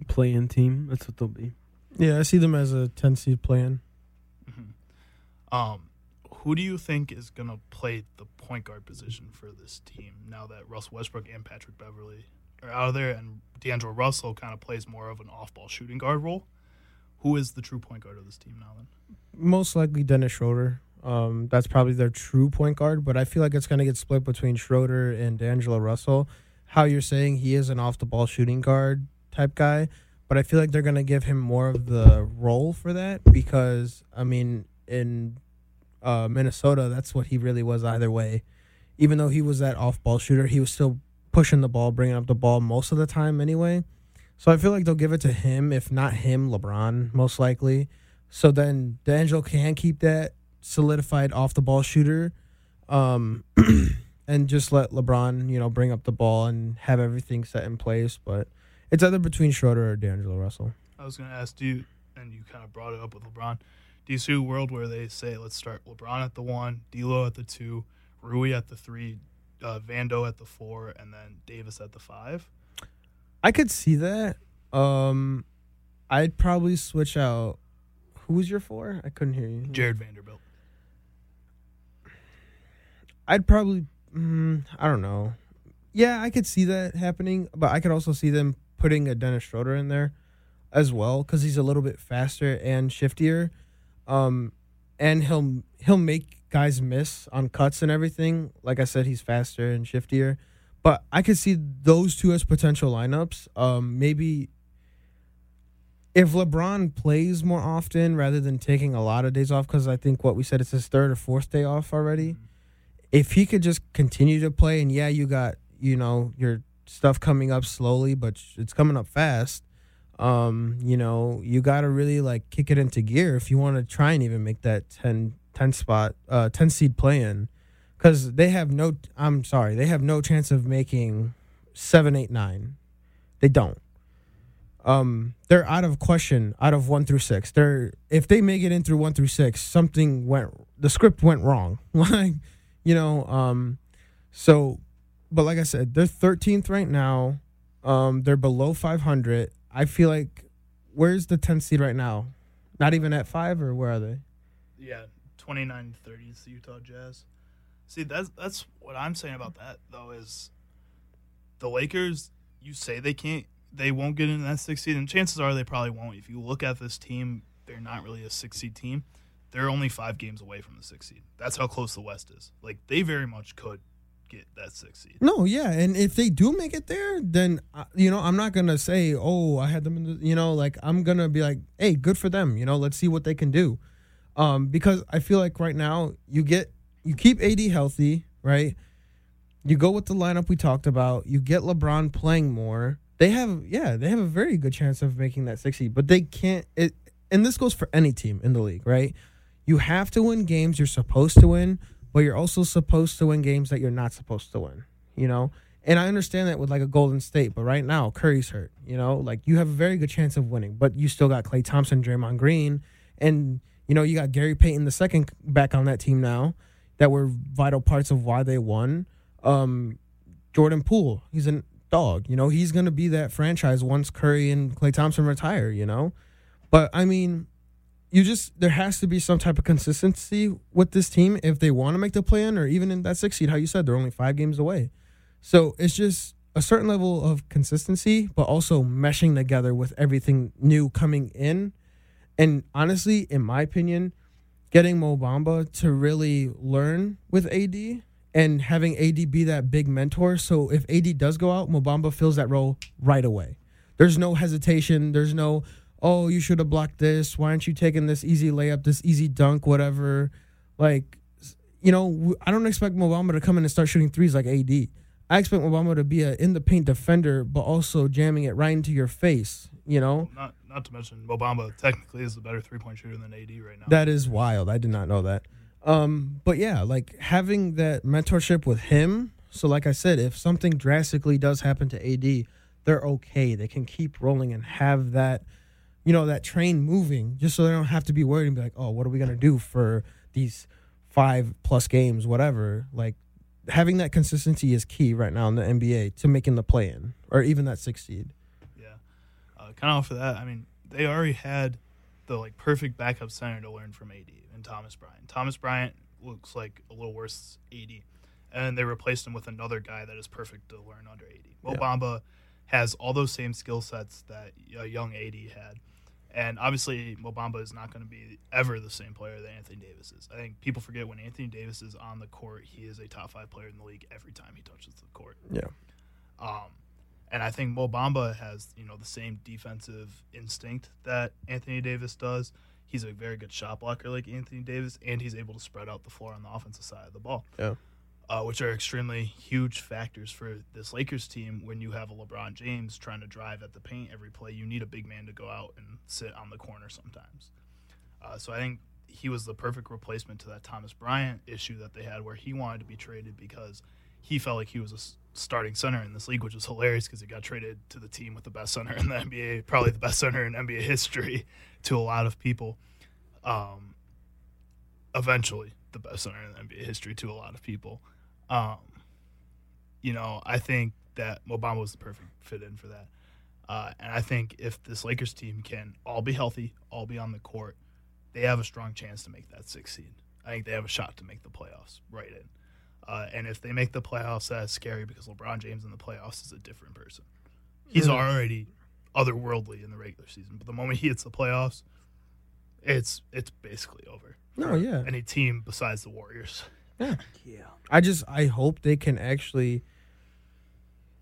Play-in team. That's what they'll be. Yeah. I see them as a 10 seed plan. Um, who do you think is going to play the point guard position for this team now that Russell Westbrook and Patrick Beverley are out of there and D'Angelo Russell kind of plays more of an off ball shooting guard role? Who is the true point guard of this team now then? Most likely Dennis Schroeder. Um, that's probably their true point guard, but I feel like it's going to get split between Schroeder and D'Angelo Russell. How you're saying he is an off the ball shooting guard type guy, but I feel like they're going to give him more of the role for that because, I mean, in uh, Minnesota, that's what he really was either way. Even though he was that off ball shooter, he was still pushing the ball, bringing up the ball most of the time anyway. So I feel like they'll give it to him, if not him, LeBron, most likely. So then D'Angelo can keep that solidified off the ball shooter, um, and just let LeBron, you know, bring up the ball and have everything set in place. But it's either between Schroeder or D'Angelo Russell. I was going to ask, do you, and you kind of brought it up with LeBron, do you see a world where they say, let's start LeBron at the one, D'Lo at the two, Rui at the three, uh, Vando at the four, and then Davis at the five? I could see that. Um, I'd probably switch out. Who was your four? I couldn't hear you. Jarred Vanderbilt. I'd probably, mm, I don't know. Yeah, I could see that happening, but I could also see them putting a Dennis Schroeder in there as well because he's a little bit faster and shiftier, um, and he'll he'll make guys miss on cuts and everything. Like I said, he's faster and shiftier, but I could see those two as potential lineups. Um, maybe if LeBron plays more often rather than taking a lot of days off, because I think what we said it's his third or fourth day off already if he could just continue to play and yeah you got you know your stuff coming up slowly but it's coming up fast um you know you got to really like kick it into gear if you want to try and even make that 10 10 spot uh 10 seed play in cuz they have no I'm sorry they have no chance of making 7 8 9 they don't. Um they're out of question out of 1 through 6 they're if they make it in through 1 through 6 something went the script went wrong. Like you know um so but like i said they're 13th right now um they're below 500 i feel like where's the 10th seed right now not even at 5 or where are they Yeah, 29 30 is the Utah Jazz. See, that's that's what I'm saying about that though is the Lakers. You say they can't, they won't get into that six seed, and chances are they probably won't. If you look at this team, they're not really a six seed team. They're only five games away from the six seed. That's how close the West is. Like they very much could get that six seed. no yeah and if they do make it there then uh, you know i'm not gonna say oh i had them in the you know like i'm gonna be like hey good for them you know let's see what they can do um because i feel like right now you get you keep ad healthy right you go with the lineup we talked about you get lebron playing more they have yeah they have a very good chance of making that 60 but they can't it and this goes for any team in the league right you have to win games you're supposed to win but you're also supposed to win games that you're not supposed to win. You know, and I understand that with like a Golden State, but right now Curry's hurt. You know, like you have a very good chance of winning, but you still got Klay Thompson, Draymond Green, and you know you got Gary Payton the second back on that team now that were vital parts of why they won. Um, Jordan Poole, he's a dog. You know, he's gonna be that franchise once Curry and Klay Thompson retire. You know, but I mean, you just there has to be some type of consistency with this team if they want to make the play in or even in that six seed. How you said they're only five games away. So it's just a certain level of consistency, but also meshing together with everything new coming in. And honestly, in my opinion, getting Mo Bamba to really learn with AD and having AD be that big mentor. So if AD does go out, Mo Bamba fills that role right away. There's no hesitation. There's no, oh, you should have blocked this. Why aren't you taking this easy layup, this easy dunk, whatever? Like, you know, I don't expect Mo Bamba to come in and start shooting threes like AD. I expect Mo Bamba to be a in the paint defender, but also jamming it right into your face. You know, Not not to mention Mo Bamba technically is a better three point shooter than AD right now. that is wild. I did not know that. Um, but yeah, like having that mentorship with him. So, like I said, if something drastically does happen to AD, they're okay. They can keep rolling and have that, you know, that train moving, just so they don't have to be worried and be like, oh, what are we gonna do for these five plus games, whatever. Like having that consistency is key right now in the NBA to making the play in or even that six seed. Yeah. Uh, kind of off of that, I mean, they already had the like perfect backup center to learn from AD and Thomas Bryant. Thomas Bryant looks like a little worse AD, and they replaced him with another guy that is perfect to learn under AD. Mo Yeah. Bamba has all those same skill sets that a young AD had. And obviously, Mo Bamba is not going to be ever the same player that Anthony Davis is. I think people forget when Anthony Davis is on the court, he is a top five player in the league every time he touches the court. Yeah. Um, and I think Mo Bamba has, you know, the same defensive instinct that Anthony Davis does. He's a very good shot blocker like Anthony Davis, and he's able to spread out the floor on the offensive side of the ball. Yeah. Uh, which are extremely huge factors for this Lakers team when you have a LeBron James trying to drive at the paint every play. You need a big man to go out and sit on the corner sometimes. Uh, so I think he was the perfect replacement to that Thomas Bryant issue that they had where he wanted to be traded because he felt like he was a starting center in this league, which was hilarious because he got traded to the team with the best center in the NBA, probably the best center in NBA history to a lot of people. Um, eventually, the best center in NBA history to a lot of people. Um, you know, I think that Mo Bamba was the perfect fit in for that. Uh, and I think if this Lakers team can all be healthy, all be on the court, they have a strong chance to make that six seed. I think they have a shot to make the playoffs right in. Uh, and if they make the playoffs, that's scary because LeBron James in the playoffs is a different person. He's Yeah. already otherworldly in the regular season, but the moment he hits the playoffs, it's it's basically over. No, for yeah. Any team besides the Warriors. Yeah. I just I hope they can actually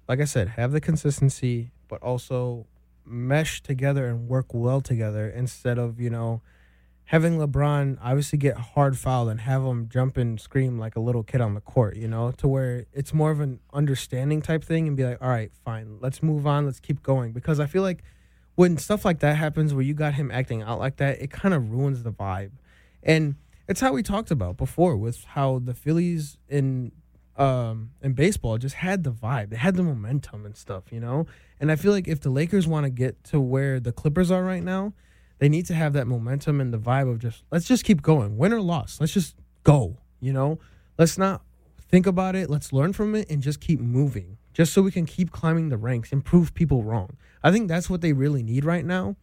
like I said, have the consistency but also mesh together and work well together instead of, you know, having LeBron obviously get hard fouled and have him jump and scream like a little kid on the court, you know, to where it's more of an understanding type thing and be like, all right, fine, let's move on, let's keep going. Because I feel like when stuff like that happens where you got him acting out like that, it kind of ruins the vibe. And it's how we talked about before with how the Phillies in um in baseball just had the vibe. They had the momentum and stuff, you know? And I feel like if the Lakers want to get to where the Clippers are right now, they need to have that momentum and the vibe of just let's just keep going. Win or loss. Let's just go, you know? Let's not think about it. Let's learn from it and just keep moving. Just so we can keep climbing the ranks and prove people wrong. I think that's what they really need right now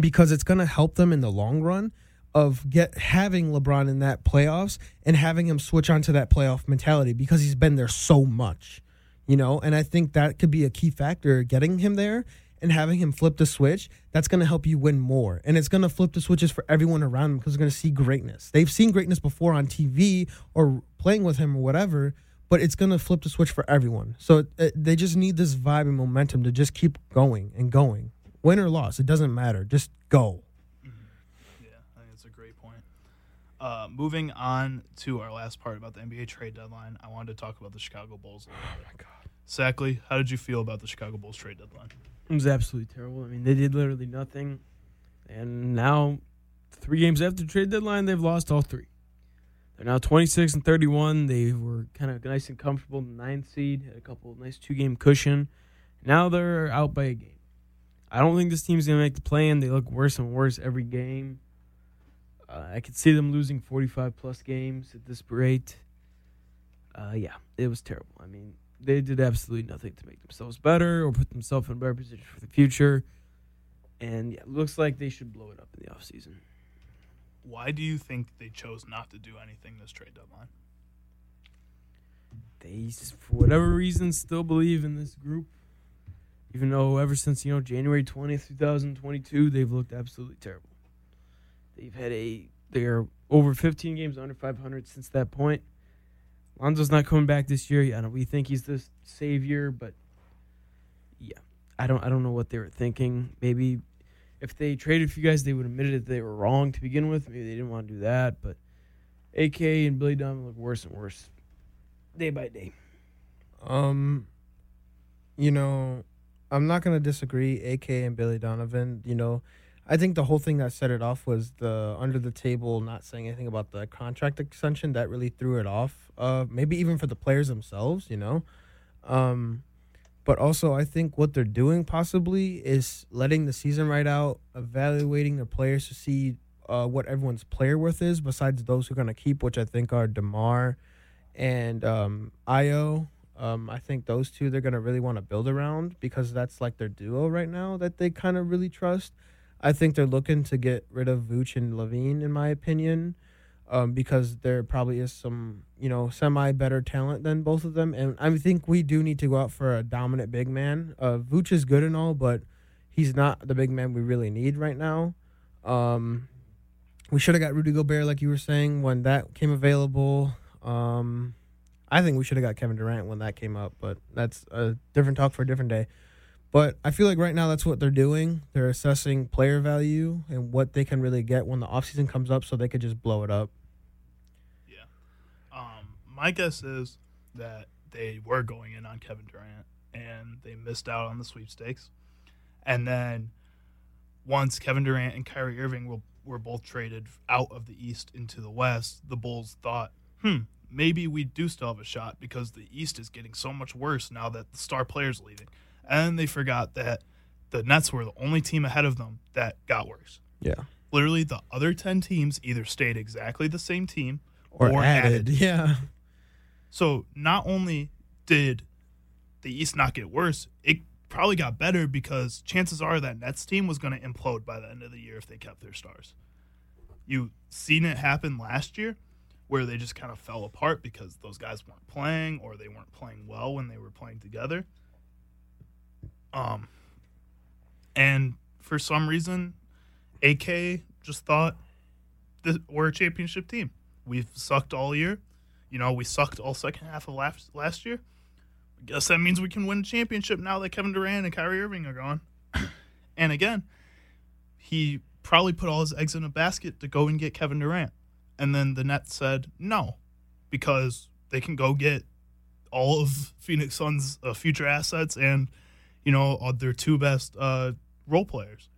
because it's going to help them in the long run of get having LeBron in that playoffs and having him switch onto that playoff mentality because he's been there so much, you know. And I think that could be a key factor getting him there and having him flip the switch. That's going to help you win more, and it's going to flip the switches for everyone around him because they're going to see greatness. They've seen greatness before on TV or playing with him or whatever. But it's gonna flip the switch for everyone. So uh, they just need this vibe and momentum to just keep going and going. Win or loss, it doesn't matter. Just go. Yeah, I think that's a great point. Uh, moving on to our last part about the NBA trade deadline, I wanted to talk about the Chicago Bulls a little bit. Exactly. How did you feel about the Chicago Bulls trade deadline? It was absolutely terrible. I mean, they did literally nothing, and now three games after trade deadline, they've lost all three. They're now 26 and 31. They were kind of nice and comfortable in the ninth seed, had a couple nice two game cushion. Now they're out by a game. I don't think this team's going to make the play in. They look worse and worse every game. Uh, I could see them losing 45 plus games at this rate. Uh, yeah, it was terrible. I mean, they did absolutely nothing to make themselves better or put themselves in a better position for the future. And yeah, looks like they should blow it up in the offseason. Why do you think they chose not to do anything this trade deadline? They, for whatever reason, still believe in this group. Even though ever since, you know, January 20th, 2022, they've looked absolutely terrible. They've had a, they're over 15 games under 500 since that point. Lonzo's not coming back this year. Know we think he's the savior, but yeah, I don't I don't know what they were thinking. Maybe if they traded for you guys, they would admitted that they were wrong to begin with. Maybe they didn't want to do that, but AK and Billy Donovan look worse and worse day by day. Um, you know, I'm not gonna disagree. AK and Billy Donovan. You know, I think the whole thing that set it off was the under the table not saying anything about the contract extension that really threw it off. Uh, maybe even for the players themselves. You know, um, but also I think what they're doing possibly is letting the season ride out, evaluating their players to see uh, what everyone's player worth is, besides those who are gonna keep, which I think are DeMar and um, Ayo. Um, I think those two they're gonna really want to build around because that's like their duo right now that they kind of really trust. I think they're looking to get rid of Vooch and LaVine, in my opinion, um, because there probably is some you know semi better talent than both of them, and I think we do need to go out for a dominant big man. Uh, Vooch is good and all, but he's not the big man we really need right now. Um, we should have got Rudy Gobert, like you were saying, when that came available. Um, I think we should have got Kevin Durant when that came up, but that's a different talk for a different day. But I feel like right now that's what they're doing. They're assessing player value and what they can really get when the offseason comes up so they could just blow it up. Yeah. Um, my guess is that they were going in on Kevin Durant and they missed out on the sweepstakes. And then once Kevin Durant and Kyrie Irving were, were both traded out of the East into the West, the Bulls thought, hmm, maybe we do still have a shot because the East is getting so much worse now that the star player's leaving. And they forgot that the Nets were the only team ahead of them that got worse. Yeah. Literally, the other 10 teams either stayed exactly the same team Or, added. Yeah. So not only did the East not get worse, it probably got better because chances are that Nets team was going to implode by the end of the year if they kept their stars. You seen it happen last year where they just kind of fell apart because those guys weren't playing or they weren't playing well when they were playing together. Um and for some reason AK just thought that we're a championship team. We've sucked all year. You know, we sucked all second half of last last year. I guess that means we can win a championship now that Kevin Durant and Kyrie Irving are gone. and again, he probably put all his eggs in a basket to go and get Kevin Durant. And then the Nets said no, because they can go get all of Phoenix Suns' uh, future assets and, you know, uh, their two best uh, role players.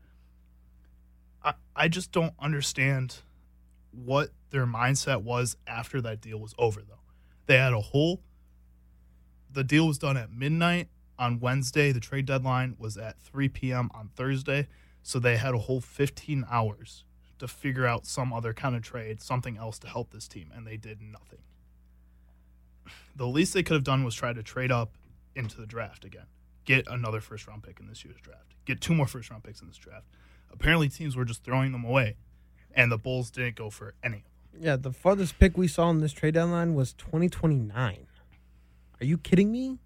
I, I just don't understand what their mindset was after that deal was over, though. They had a whole, the deal was done at midnight on Wednesday. The trade deadline was at 3 p.m. on Thursday. So they had a whole 15 hours to figure out some other kind of trade, something else to help this team, and they did nothing. The least they could have done was try to trade up into the draft again, get another first round pick in this year's draft, get two more first round picks in this draft. Apparently, teams were just throwing them away, and the Bulls didn't go for any of them. Yeah, the farthest pick we saw in this trade deadline was 2029. Are you kidding me?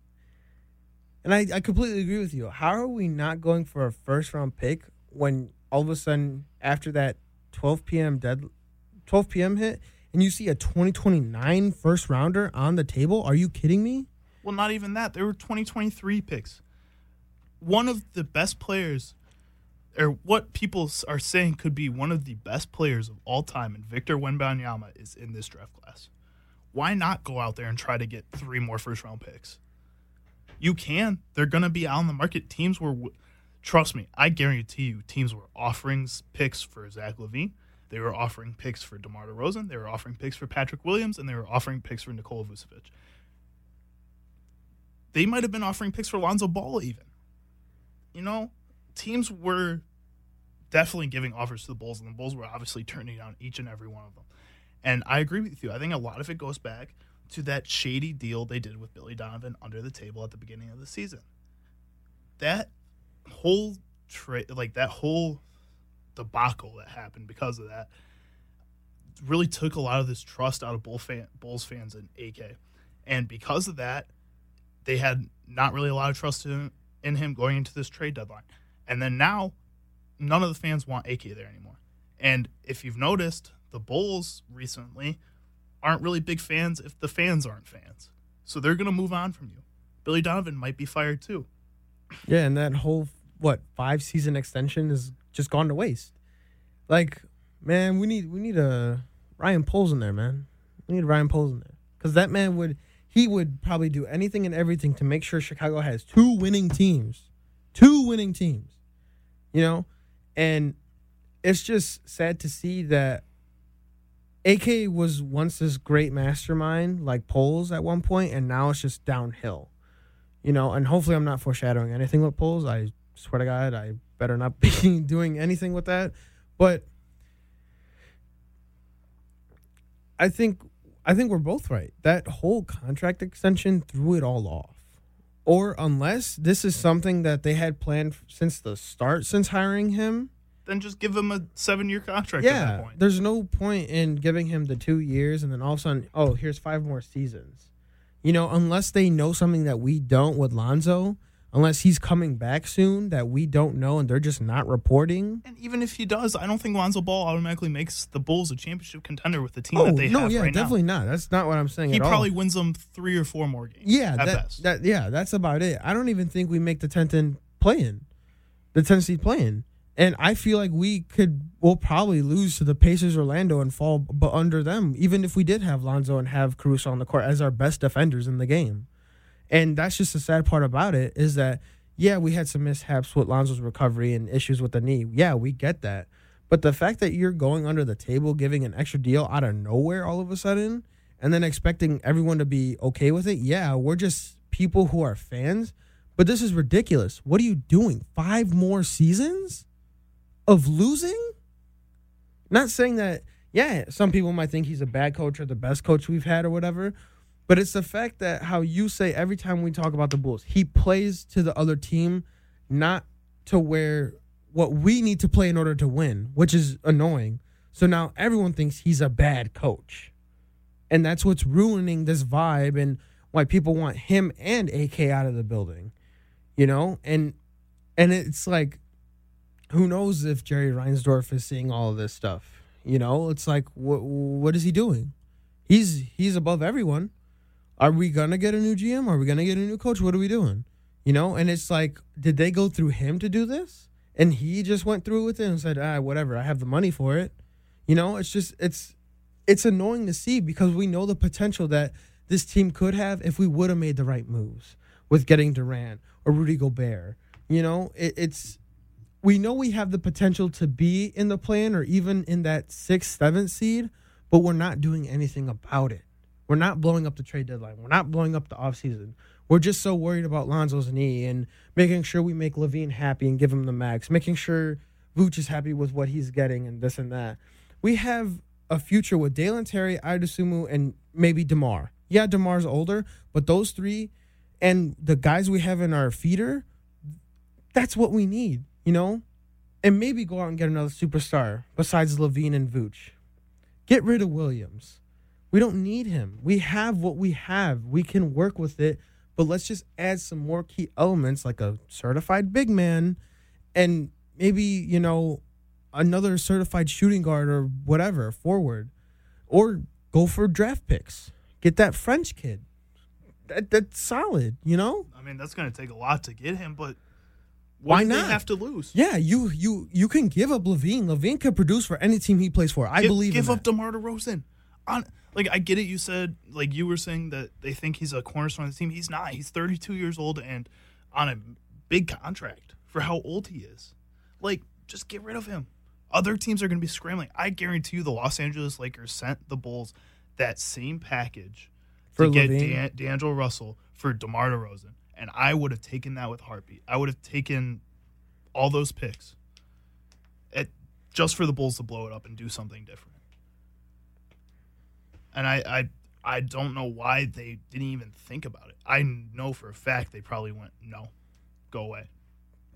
And I, I completely agree with you. How are we not going for a first round pick when all of a sudden after that 12 p.m. dead 12 p.m. hit and you see a 2029 first rounder on the table? Are you kidding me? Well, not even that. There were 2023 picks. One of the best players, or what people are saying could be one of the best players of all time, and Victor Wembanyama is in this draft class. Why not go out there and try to get three more first round picks? You can. They're going to be out on the market. Teams were, trust me, I guarantee you, teams were offering picks for Zach LaVine. They were offering picks for DeMar DeRozan, they were offering picks for Patrick Williams, and they were offering picks for Nikola Vucevic. They might have been offering picks for Lonzo Ball even. You know, teams were definitely giving offers to the Bulls, and the Bulls were obviously turning down each and every one of them. And I agree with you. I think a lot of it goes back to that shady deal they did with Billy Donovan under the table at the beginning of the season. That whole trade, like that whole debacle that happened because of that, really took a lot of this trust out of Bull fan, Bulls fans and AK. And because of that, they had not really a lot of trust in, in him going into this trade deadline. And then now, none of the fans want AK there anymore. And if you've noticed, the Bulls recently aren't really big fans if the fans aren't fans. So they're going to move on from you. Billy Donovan might be fired too. Yeah, and that whole what five season extension is just gone to waste. Like, man, we need we need a Ryan Poles in there, man. We need Ryan Poles in there because that man would he would probably do anything and everything to make sure Chicago has two winning teams, two winning teams. You know, and it's just sad to see that AK was once this great mastermind like Poles at one point, and now it's just downhill. You know, and hopefully I'm not foreshadowing anything with Poles. I swear to God, I better not be doing anything with that. But I think I think we're both right. That whole contract extension threw it all off. Or unless this is something that they had planned since the start, since hiring him, Then just give him a seven year contract yeah, point. there's no point in giving him the two years and then all of a sudden, oh, here's five more seasons. You know, unless they know something that we don't with Lonzo, unless he's coming back soon that we don't know and they're just not reporting. And even if he does, I don't think Lonzo Ball automatically makes the Bulls a championship contender with the team that oh, they Oh, no, have yeah, right definitely not. That's not what I'm saying. He at all. probably wins them three or four more games. Yeah, at that, best. that yeah, that's about it. I don't even think we make the tenth in playing, the tenth seed playing, and I feel like we could. We'll probably lose to the Pacers, Orlando, and fall b- under them, even if we did have Lonzo and have Caruso on the court as our best defenders in the game. And that's just the sad part about it is that yeah, we had some mishaps with Lonzo's recovery and issues with the knee. Yeah, we get that. But the fact that you're going under the table, giving an extra deal out of nowhere all of a sudden, and then expecting everyone to be okay with it, yeah, we're just people who are fans. But this is ridiculous. What are you doing? Five more seasons of losing? Not saying that, yeah, some people might think he's a bad coach or the best coach we've had or whatever. But it's the fact that how you say every time we talk about the Bulls, he plays to the other team, not to where what we need to play in order to win, which is annoying. So now everyone thinks he's a bad coach. And that's what's ruining this vibe and why people want him and AK out of the building. You know? And and it's like who knows if Jerry Reinsdorf is seeing all of this stuff. You know, it's like what what is he doing? He's he's above everyone. Are we gonna get a new GM? Are we gonna get a new coach? What are we doing? You know, and it's like, did they go through him to do this? And he just went through with it and said, ah, whatever, I have the money for it. You know, it's just it's it's annoying to see because we know the potential that this team could have if we would have made the right moves with getting Durant or Rudy Gobert. You know, it, it's we know we have the potential to be in the plan or even in that sixth, seventh seed, but we're not doing anything about it. We're not blowing up the trade deadline. We're not blowing up the offseason. We're just so worried about Lonzo's knee and making sure we make LaVine happy and give him the max, making sure Vooch is happy with what he's getting and this and that. We have a future with Dalen Terry, Idasumu, and maybe DeMar. Yeah, DeMar's older, but those three and the guys we have in our feeder, that's what we need, you know? And maybe go out and get another superstar besides LaVine and Vooch. Get rid of Williams. We don't need him. We have what we have. We can work with it, but let's just add some more key elements like a certified big man and maybe, you know, another certified shooting guard or whatever, forward. Or go for draft picks. Get that French kid. That, that's solid, you know? I mean, that's going to take a lot to get him, but Why not? Have to lose. Yeah, you you you can give up LaVine. LaVine can produce for any team he plays for. I give, believe give up that. DeMar DeRozan. On like I get it. You said like you were saying that they think he's a cornerstone of the team. He's not. He's 32 years old and on a big contract for how old he is. Like just get rid of him. Other teams are going to be scrambling. I guarantee you, the Los Angeles Lakers sent the Bulls that same package For to get LaVine? Dan- D'Angelo Russell for DeMar DeRozan, and I would have taken that with heartbeat. I would have taken all those picks, at, just for the Bulls to blow it up and do something different. And I, I, I don't know why they didn't even think about it. I know for a fact they probably went, no, go away.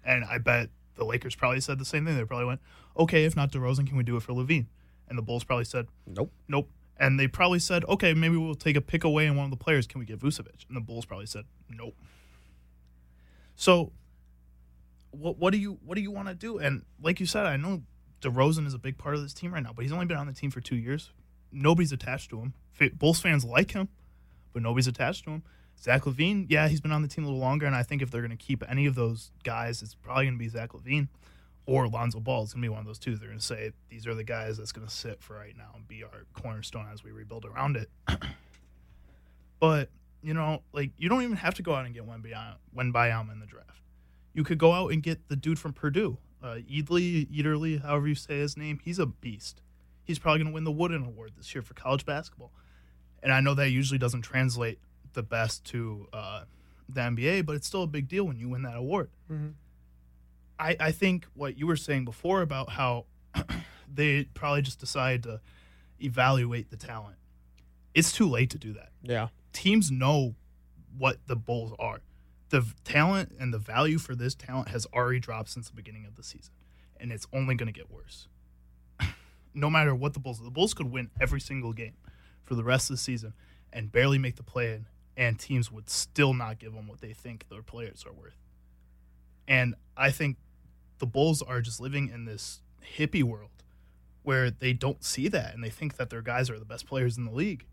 And I bet the Lakers probably said the same thing. They probably went, okay, if not DeRozan, can we do it for LaVine? And the Bulls probably said, Nope. nope. And they probably said, okay, maybe we'll take a pick away in one of the players. Can we get Vucevic? And the Bulls probably said, nope. So, what what do you what do you want to do? And like you said, I know DeRozan is a big part of this team right now, but he's only been on the team for two years. Nobody's attached to him. Bulls fans like him, but nobody's attached to him. Zach LaVine, yeah, he's been on the team a little longer, and I think if they're going to keep any of those guys, it's probably going to be Zach LaVine or Lonzo Ball. It's going to be one of those two. They're going to say these are the guys that's going to sit for right now and be our cornerstone as we rebuild around it. but you know, like you don't even have to go out and get Wemby- Wembanyama in the draft. You could go out and get the dude from Purdue, uh, Eadley, Eaterly, however you say his name. He's a beast. He's probably going to win the Wooden Award this year for college basketball. And I know that usually doesn't translate the best to uh, the NBA, but it's still a big deal when you win that award. Mhm. I, I think what you were saying before about how they probably just decide to evaluate the talent. It's too late to do that Yeah. teams know what the Bulls are. The talent and the value for this talent has already dropped since the beginning of the season, and it's only going to get worse. No matter what the Bulls, the Bulls could win every single game for the rest of the season and barely make the play in, and teams would still not give them what they think their players are worth. And I think the Bulls are just living in this hippie world where they don't see that and they think that their guys are the best players in the league.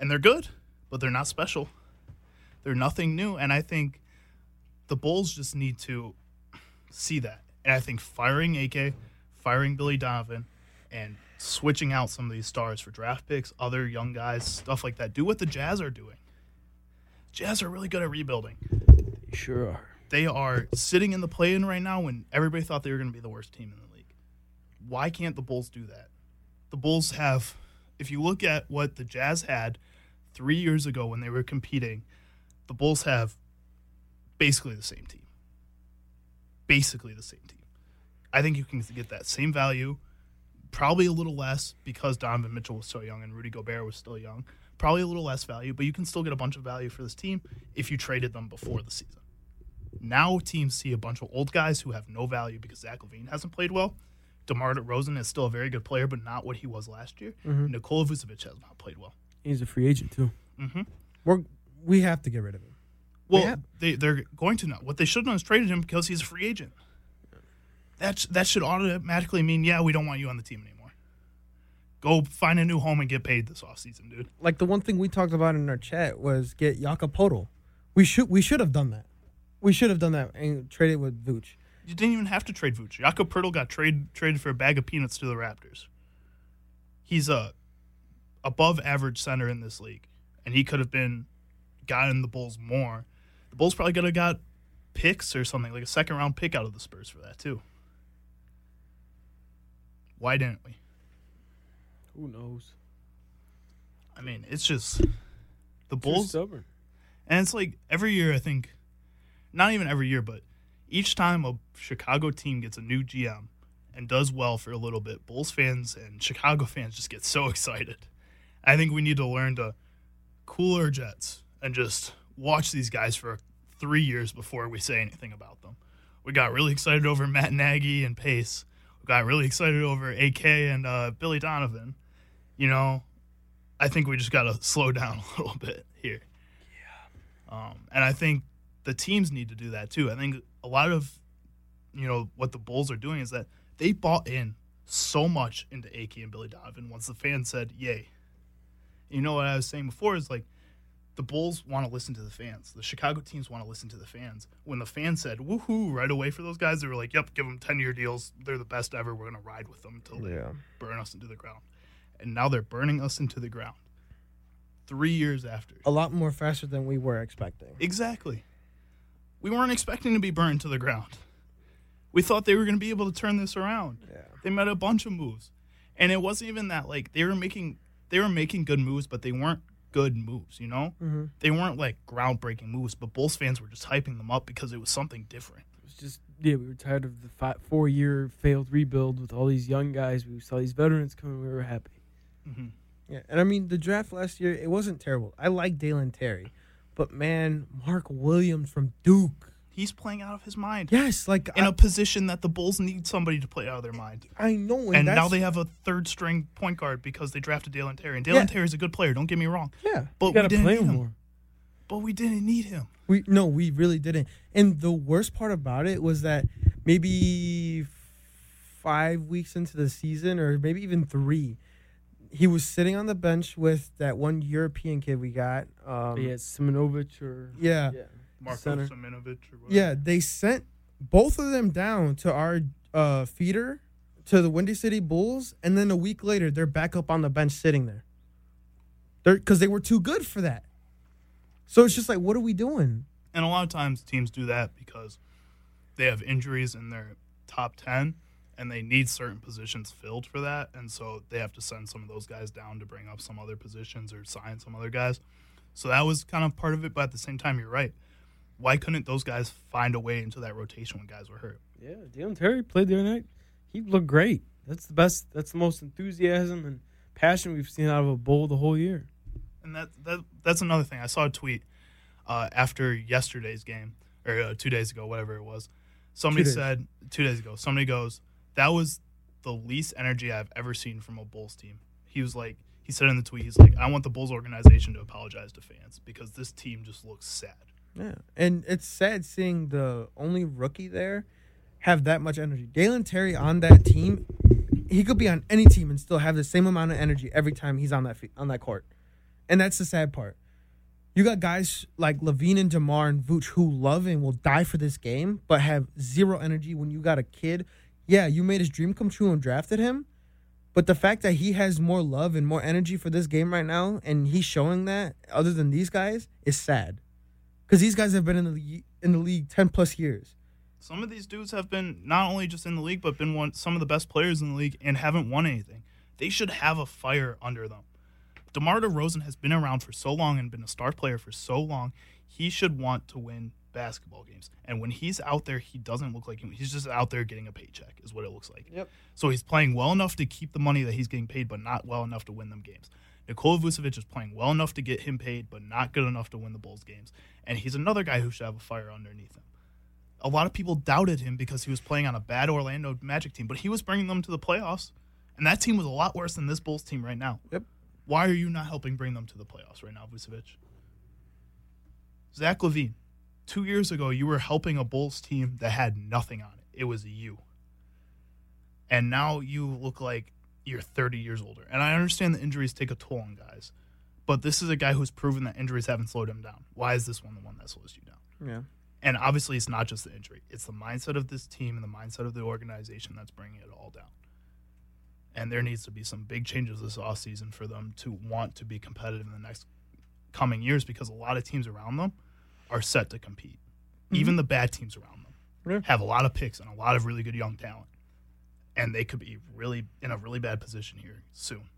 And they're good, but they're not special. They're nothing new. And I think the Bulls just need to see that. And I think firing AK, firing Billy Donovan, and switching out some of these stars for draft picks, other young guys, stuff like that. Do what the Jazz are doing. Jazz are really good at rebuilding. They sure are. They are sitting in the play in right now when everybody thought they were going to be the worst team in the league. Why can't the Bulls do that? The Bulls have, if you look at what the Jazz had three years ago when they were competing, the Bulls have basically the same team. Basically the same team. I think you can get that same value, probably a little less because Donovan Mitchell was so young and Rudy Gobert was still young. Probably a little less value, but you can still get a bunch of value for this team if you traded them before the season. Now teams see a bunch of old guys who have no value because Zach LaVine hasn't played well. DeMar DeRozan is still a very good player, but not what he was last year. Nikola Vucevic has not played well. He's a free agent too. hmm We're we have to get rid of him. Well, Yeah. they they're going to not. What they should have done is traded him because he's a free agent. That's that should automatically mean yeah we don't want you on the team anymore. Go find a new home and get paid this offseason, dude. Like the one thing we talked about in our chat was get Jakob Poeltl. We should we should have done that. We should have done that and traded with Vooch. You didn't even have to trade Vooch. Jakob got trade, traded for a bag of peanuts to the Raptors. He's a above average center in this league, and he could have been gotten the Bulls more. The Bulls probably could have got picks or something like a second round pick out of the Spurs for that too. Why didn't we? Who knows? I mean, it's just the Too Bulls, stubborn. and it's like every year. I think, not even every year, but each time a Chicago team gets a new GM and does well for a little bit, Bulls fans and Chicago fans just get so excited. I think we need to learn to cool our jets and just watch these guys for three years before we say anything about them. We got really excited over Matt Nagy and Pace. Got really excited over AK and uh, Billy Donovan. You know, I think we just got to slow down a little bit here. Yeah. Um, and I think the teams need to do that too. I think a lot of, you know, what the Bulls are doing is that they bought in so much into AK and Billy Donovan once the fans said, yay. You know what I was saying before is like the Bulls want to listen to the fans. The Chicago teams want to listen to the fans. When the fans said woohoo right away for those guys, they were like, "Yep, give them ten year deals. They're the best ever. We're gonna ride with them until they burn us into the ground." And now they're burning us into the ground. Three years after, A lot more faster than we were expecting. exactly. We weren't expecting to be burned to the ground. We thought they were going to be able to turn this around. Yeah. They made a bunch of moves, and it wasn't even that like they were making they were making good moves, but they weren't good moves. You know, Mm-hmm. they weren't like groundbreaking moves. But Bulls fans were just hyping them up because it was something different. It was just yeah, we were tired of the five, four year failed rebuild with all these young guys. We saw these veterans coming. We were happy. hmm Yeah, and I mean the draft last year it wasn't terrible. I like Dalen Terry, but man, Mark Williams from Duke. He's playing out of his mind Yes, like in I, a position that the Bulls need somebody to play out of their mind. I know, and, And now they have a third string point guard because they drafted Dalen Terry. And Dalen Yeah. Terry's a good player. Don't get me wrong. yeah. But you we gotta didn't play need him him. more. But we didn't need him. We no, we really didn't. And the worst part about it was that maybe five weeks into the season, or maybe even three, he was sitting on the bench with that one European kid we got. Um, yeah, Simonovic or yeah, yeah. Marko Center. Simonovic or whatever. yeah. They sent both of them down to our uh, feeder to the Windy City Bulls, and then a week later, they're back up on the bench sitting there. They're because they were too good for that. So it's just like, what are we doing? And a lot of times teams do that because they have injuries in their top 10 and they need certain positions filled for that. And so they have to send some of those guys down to bring up some other positions or sign some other guys. So that was kind of part of it. But at the same time, you're right. Why couldn't those guys find a way into that rotation when guys were hurt? Yeah, Dalen Terry played the other night. He looked great. That's the best. That's the most enthusiasm and passion we've seen out of a bull the whole year. And that, that that's another thing. I saw a tweet uh, after yesterday's game or uh, two days ago, whatever it was. Somebody days. said two days ago. Somebody goes, "That was the least energy I've ever seen from a Bulls team." He was like, he said in the tweet, he's like, "I want the Bulls organization to apologize to fans because this team just looks sad." Yeah, and it's sad seeing the only rookie there have that much energy. Dalen Terry on that team, he could be on any team and still have the same amount of energy every time he's on that fe- on that court, and that's the sad part. You got guys like LaVine and Demar and Vooch who love and will die for this game, but have zero energy. When you got a kid, yeah, you made his dream come true and drafted him, but the fact that he has more love and more energy for this game right now, and he's showing that, other than these guys, is sad because these guys have been in the in the league ten plus years. Some of these dudes have been not only just in the league, but been one some of the best players in the league and haven't won anything. They should have a fire under them. DeMar DeRozan has been around for so long and been a star player for so long. He should want to win basketball games. And when he's out there, he doesn't look like him. He's just out there getting a paycheck, is what it looks like. Yep. So he's playing well enough to keep the money that he's getting paid, but not well enough to win them games. Nikola Vucevic is playing well enough to get him paid, but not good enough to win the Bulls games. And he's another guy who should have a fire underneath him a lot of people doubted him because he was playing on a bad Orlando Magic team, but he was bringing them to the playoffs. And that team was a lot worse than this Bulls team right now. Yep. Why are you not helping bring them to the playoffs right now, Vucevic? Zach LaVine, two years ago, you were helping a Bulls team that had nothing on it. It was you. And now you look like you're 30 years older. And I understand the injuries take a toll on guys, but this is a guy who's proven that injuries haven't slowed him down. Why is this one the one that slows you down? Yeah. And obviously, it's not just the injury; it's the mindset of this team and the mindset of the organization that's bringing it all down. And there needs to be some big changes this offseason for them to want to be competitive in the next coming years because a lot of teams around them are set to compete. Mm-hmm. Even the bad teams around them Yeah. have a lot of picks and a lot of really good young talent. And they could be really in a really bad position here soon.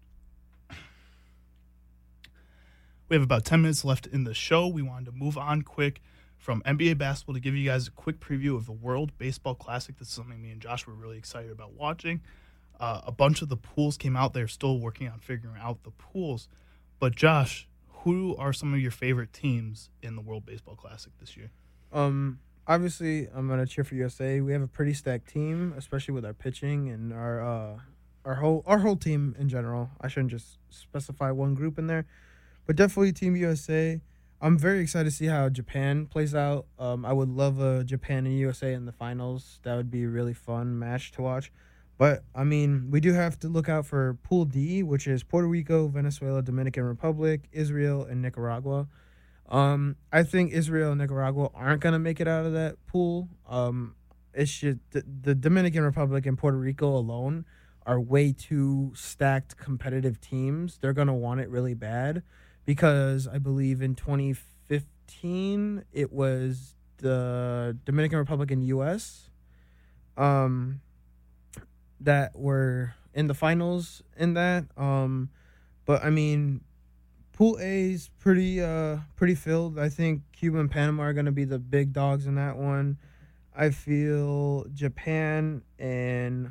We have about 10 minutes left in the show. We wanted to move on quick from NBA basketball to give you guys a quick preview of the World Baseball Classic. This is something me and Josh were really excited about watching. Uh, a bunch of the pools came out. They're still working on figuring out the pools. But Josh, who are some of your favorite teams in the World Baseball Classic this year? Um. Obviously, I'm gonna cheer for USA. We have a pretty stacked team, especially with our pitching and our uh, our whole our whole team in general. I shouldn't just specify one group in there, but definitely Team USA. I'm very excited to see how Japan plays out. Um, I would love a Japan and USA in the finals. That would be a really fun match to watch. But I mean, we do have to look out for Pool D, which is Puerto Rico, Venezuela, Dominican Republic, Israel, and Nicaragua. Um, I think Israel and Nicaragua aren't gonna make it out of that pool. Um, it should the, the Dominican Republic and Puerto Rico alone are way too stacked competitive teams. They're gonna want it really bad because I believe in 2015 it was the Dominican Republic and U.S. Um, that were in the finals in that. Um, but I mean, Pool A is pretty uh pretty filled. I think Cuba and Panama are going to be the big dogs in that one. I feel Japan and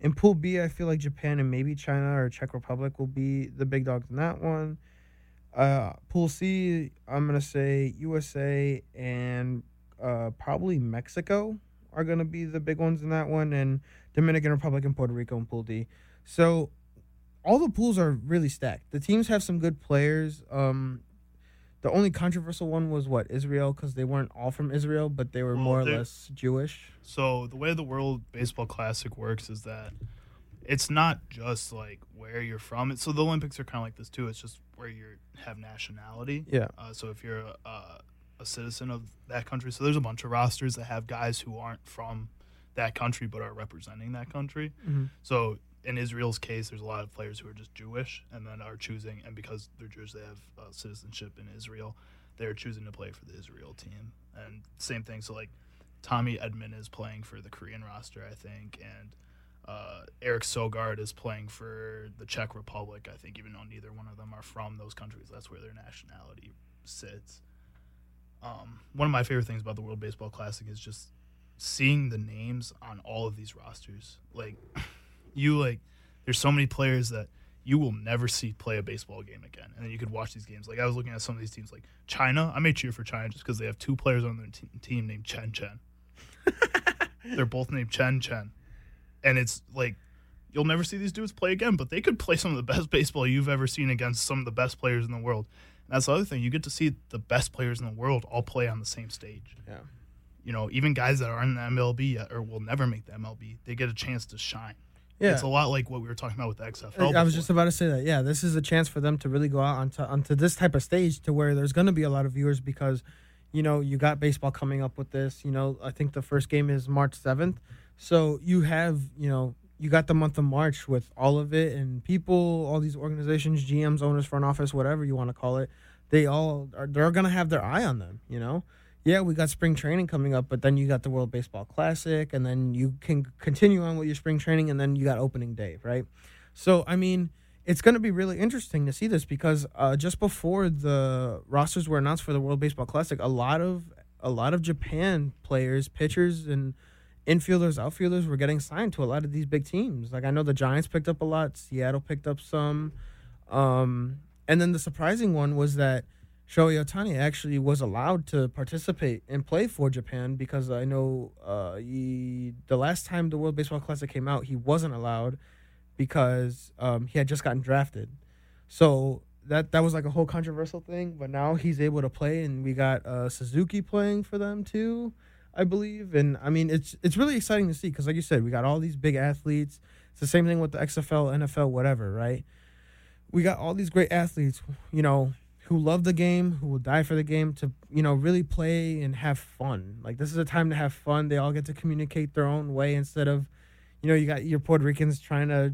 in Pool B, I feel like Japan and maybe China or Czech Republic will be the big dogs in that one. Uh, Pool C, I'm gonna say USA and uh, probably Mexico are gonna be the big ones in that one, and Dominican Republic and Puerto Rico in Pool D. So all the pools are really stacked. The teams have some good players. Um, the only controversial one was what Israel because they weren't all from Israel, but they were Well, more or less Jewish. So the way the World Baseball Classic works is that it's not just like where you're from. It so the Olympics are kind of like this too. It's just where you have nationality. Yeah. Uh, so if you're a, a, citizen of that country, so there's a bunch of rosters that have guys who aren't from that country but are representing that country. Mhm. So in Israel's case, there's a lot of players who are just Jewish and then are choosing, and because they're Jewish, they have uh, citizenship in Israel. They're choosing to play for the Israel team, and same thing. So like Tommy Edman is playing for the Korean roster, I think, and uh, Eric Sogard is playing for the Czech Republic, I think, even though neither one of them are from those countries. That's where their nationality sits. Um, one of my favorite things about the World Baseball Classic is just seeing the names on all of these rosters. Like, you like, there's so many players that you will never see play a baseball game again, and then you could watch these games. Like I was looking at some of these teams, like China. I may cheer for China just because they have two players on their te- team named Chen Chen. They're both named Chen Chen, and it's like you'll never see these dudes play again. But they could play some of the best baseball you've ever seen against some of the best players in the world. And that's the other thing. You get to see the best players in the world all play on the same stage. Yeah. You know, even guys that aren't in the MLB yet or will never make the MLB, they get a chance to shine. Yeah. It's a lot like what we were talking about with the XFL. I was just about to say that. Yeah, this is a chance for them to really go out onto onto this type of stage to where there's going to be a lot of viewers because, you know, you got baseball coming up with this. You know, I think the first game is March seventh, so you have you know you got the month of March with all of it and people, all these organizations, GMs, owners, front office, whatever you want to call it, they all are they're going to have their eye on them. You know. Yeah, we got spring training coming up, but then you got the World Baseball Classic, and then you can continue on with your spring training, and then you got opening day, right? So, I mean, it's going to be really interesting to see this because uh, just before the rosters were announced for the World Baseball Classic, a lot of a lot of Japan players, pitchers, and infielders, outfielders were getting signed to a lot of these big teams. Like I know the Giants picked up a lot, Seattle picked up some, um, and then the surprising one was that Shohei Ohtani actually was allowed to participate and play for Japan because I know uh, he, the last time the World Baseball Classic came out, he wasn't allowed because um, he had just gotten drafted. So that that was like a whole controversial thing. But now he's able to play, and we got uh, Suzuki playing for them too, I believe. And I mean, it's it's really exciting to see because, like you said, we got all these big athletes. It's the same thing with the XFL, NFL, whatever, right? We got all these great athletes, you know, who love the game, who will die for the game to, you know, really play and have fun. Like this is a time to have fun. They all get to communicate their own way instead of, you know, you got your Puerto Ricans trying to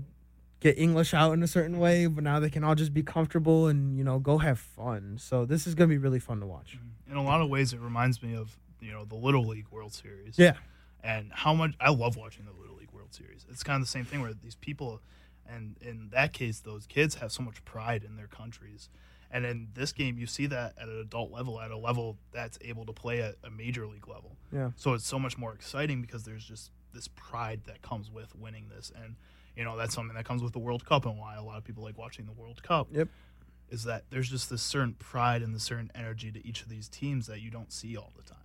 get English out in a certain way, but now they can all just be comfortable and, you know, go have fun. So this is going to be really fun to watch. in a lot of ways, it reminds me of you know the Little League World Series. Yeah. and how much I love watching the Little League World Series. It's kind of the same thing where these people, and in that case, those kids have so much pride in their countries. And in this game, you see that at an adult level, at a level that's able to play at a major league level. Yeah. So it's so much more exciting because there's just this pride that comes with winning this, and you know that's something that comes with the World Cup, and why a lot of people like watching the World Cup. Yep. Is that there's just this certain pride and the certain energy to each of these teams that you don't see all the time.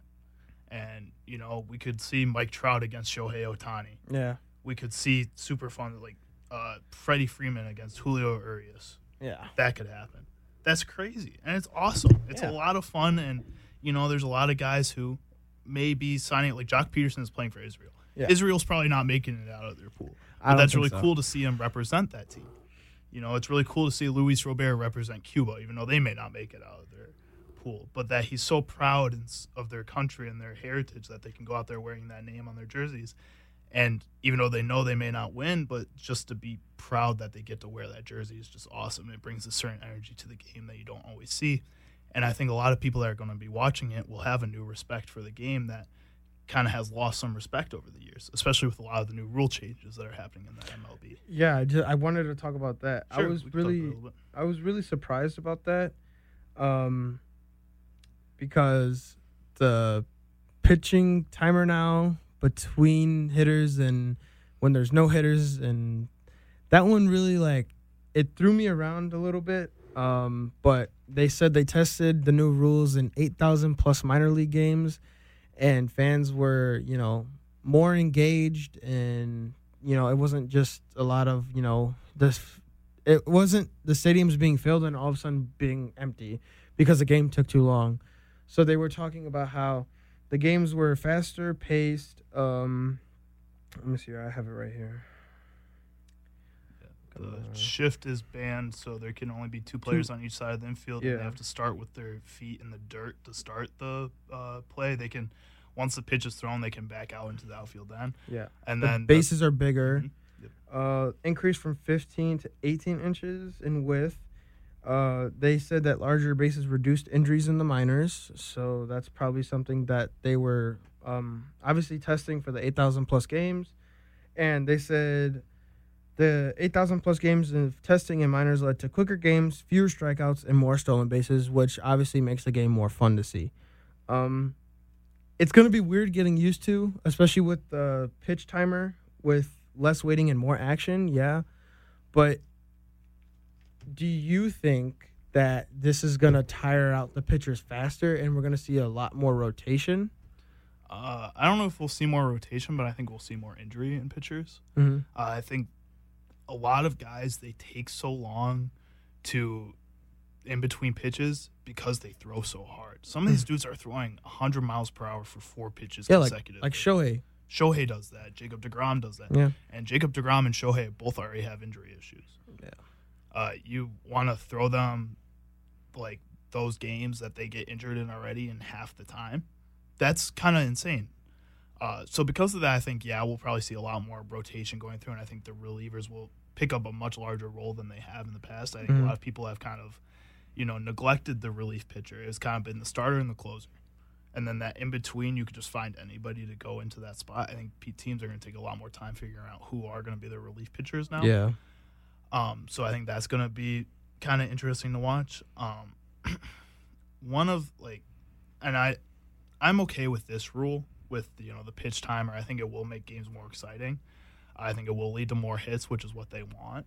And you know, we could see Mike Trout against Shohei Ohtani. Yeah. We could see super fun like uh, Freddie Freeman against Julio Urias. Yeah. That could happen. That's crazy, and it's awesome. It's Yeah. a lot of fun, and you know, there's a lot of guys who may be signing like Joc Pederson is playing for Israel. Yeah. Israel's probably not making it out of their pool, but that's really so. cool to see him represent that team. You know, it's really cool to see Luis Robert represent Cuba, even though they may not make it out of their pool, but that he's so proud of their country and their heritage that they can go out there wearing that name on their jerseys. And even though they know they may not win, but just to be proud that they get to wear that jersey is just awesome. It brings a certain energy to the game that you don't always see. And I think a lot of people that are going to be watching it will have a new respect for the game that kind of has lost some respect over the years, especially with a lot of the new rule changes that are happening in the MLB. Yeah, I, just, I wanted to talk about that. I was we can talk about it a really. I was really surprised about that, um, because the pitching timer now between hitters and when there's no hitters and that one really like it threw me around a little bit. Um, but they said they tested the new rules in 8,000 plus minor league games, and fans were you know more engaged and you know it wasn't just a lot of you know this it wasn't the stadiums being filled and all of a sudden being empty because the game took too long. So they were talking about how the games were faster paced. Um, let me see. I have it right here. The Uh, shift is banned, so there can only be two players on each side of the infield. and Yeah. they have to start with their feet in the dirt to start the uh, play. They can, once the pitch is thrown, they can back out into the outfield then. Yeah. And the then the- bases are bigger. Mhm. Yep. Uh, increase from 15 to 18 inches in width. Uh, they said that larger bases reduced injuries in the minors, so that's probably something that they were um, obviously testing for the 8,000 plus games. And they said the 8,000 plus games of testing in minors led to quicker games, fewer strikeouts, and more stolen bases, which obviously makes the game more fun to see. Um, it's going to be weird getting used to, especially with the pitch timer with less waiting and more action. Yeah. But do you think that this is going to tire out the pitchers faster and we're going to see a lot more rotation? uh, I don't know if we'll see more rotation, but I think we'll see more injury in pitchers. Mm-hmm. Uh, I think a lot of guys they take so long to in between pitches because they throw so hard. Some of these dudes are throwing 100 miles per hour for four pitches Mm. Yeah, like, like Shohei. Shohei does that. Jacob DeGrom does that. Yeah. And Jacob DeGrom and Shohei both already have injury issues. Yeah. Uh, you want to throw them like those games that they get injured in already in half the time. That's kind of insane. Uh, so because of that, I think yeah, we'll probably see a lot more rotation going through, and I think the relievers will pick up a much larger role than they have in the past. I think Mhm. a lot of people have kind of, you know, neglected the relief pitcher. It's kind of been the starter and the closer, and then that in between, you could just find anybody to go into that spot. I think teams are going to take a lot more time figuring out who are going to be the relief pitchers now. Yeah. Um, so I think that's gonna be kind of interesting to watch. Um, one of like, and I, I'm okay with this rule with you know the pitch timer. I think it will make games more exciting. I think it will lead to more hits, which is what they want.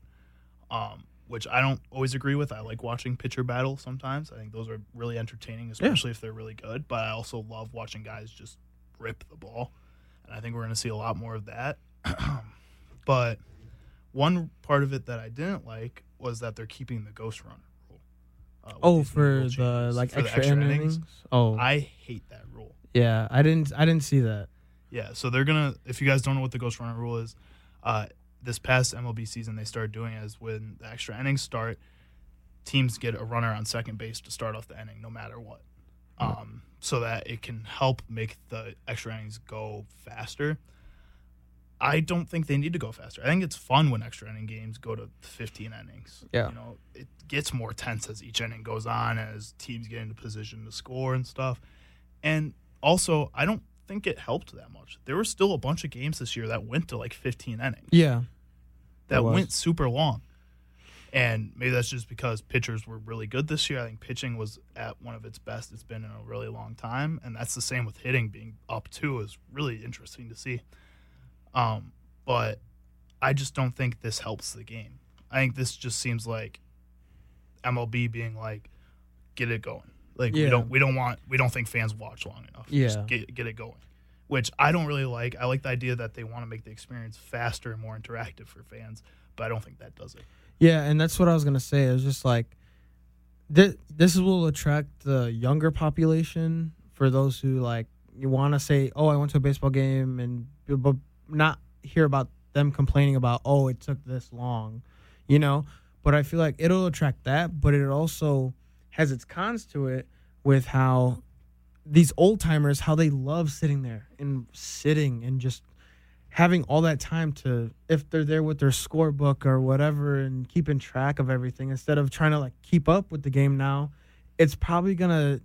Um, which I don't always agree with. I like watching pitcher battle sometimes. I think those are really entertaining, especially if they're really good. But I also love watching guys just rip the ball, and I think we're going to see a lot more of that. but one part of it that I didn't like was that they're keeping the ghost runner rule. uh, Oh, for the like for the extra, innings. Oh, I hate that rule. yeah. I didn't. I didn't see that. Yeah, so they're gonna. If you guys don't know what the ghost runner rule is, uh, this past MLB season they started doing it is when the extra innings start, teams get a runner on second base to start off the inning, no matter what, um, so that it can help make the extra innings go faster. I don't think they need to go faster. I think it's fun when extra inning games go to 15 innings. Yeah. you know, it gets more tense as each inning goes on, as teams get into position to score and stuff. And also, I don't think it helped that much. There were still a bunch of games this year that went to like 15 innings Yeah. that went super long. And maybe that's just because pitchers were really good this year. I think pitching was at one of its best it's been in a really long time. And that's the same with hitting being up too is really interesting to see. Um, but I just don't think this helps the game. I think this just seems like MLB being like, get it going. Like we don't we don't want we don't think fans watch long enough. Yeah. Just get get it going. Which I don't really like. I like the idea that they want to make the experience faster and more interactive for fans, but I don't think that does it. Yeah, and that's what I was gonna say. It was just like this. This will attract the younger population for those who like you want to say, "Oh, I went to a baseball game," and but not hear about them complaining about, "Oh, it took this long," you know. But I feel like it'll attract that, but it also has its cons to it with how these old timers how they love sitting there and sitting and just having all that time to if they're there with their scorebook or whatever and keeping track of everything instead of trying to like keep up with the game now it's probably gonna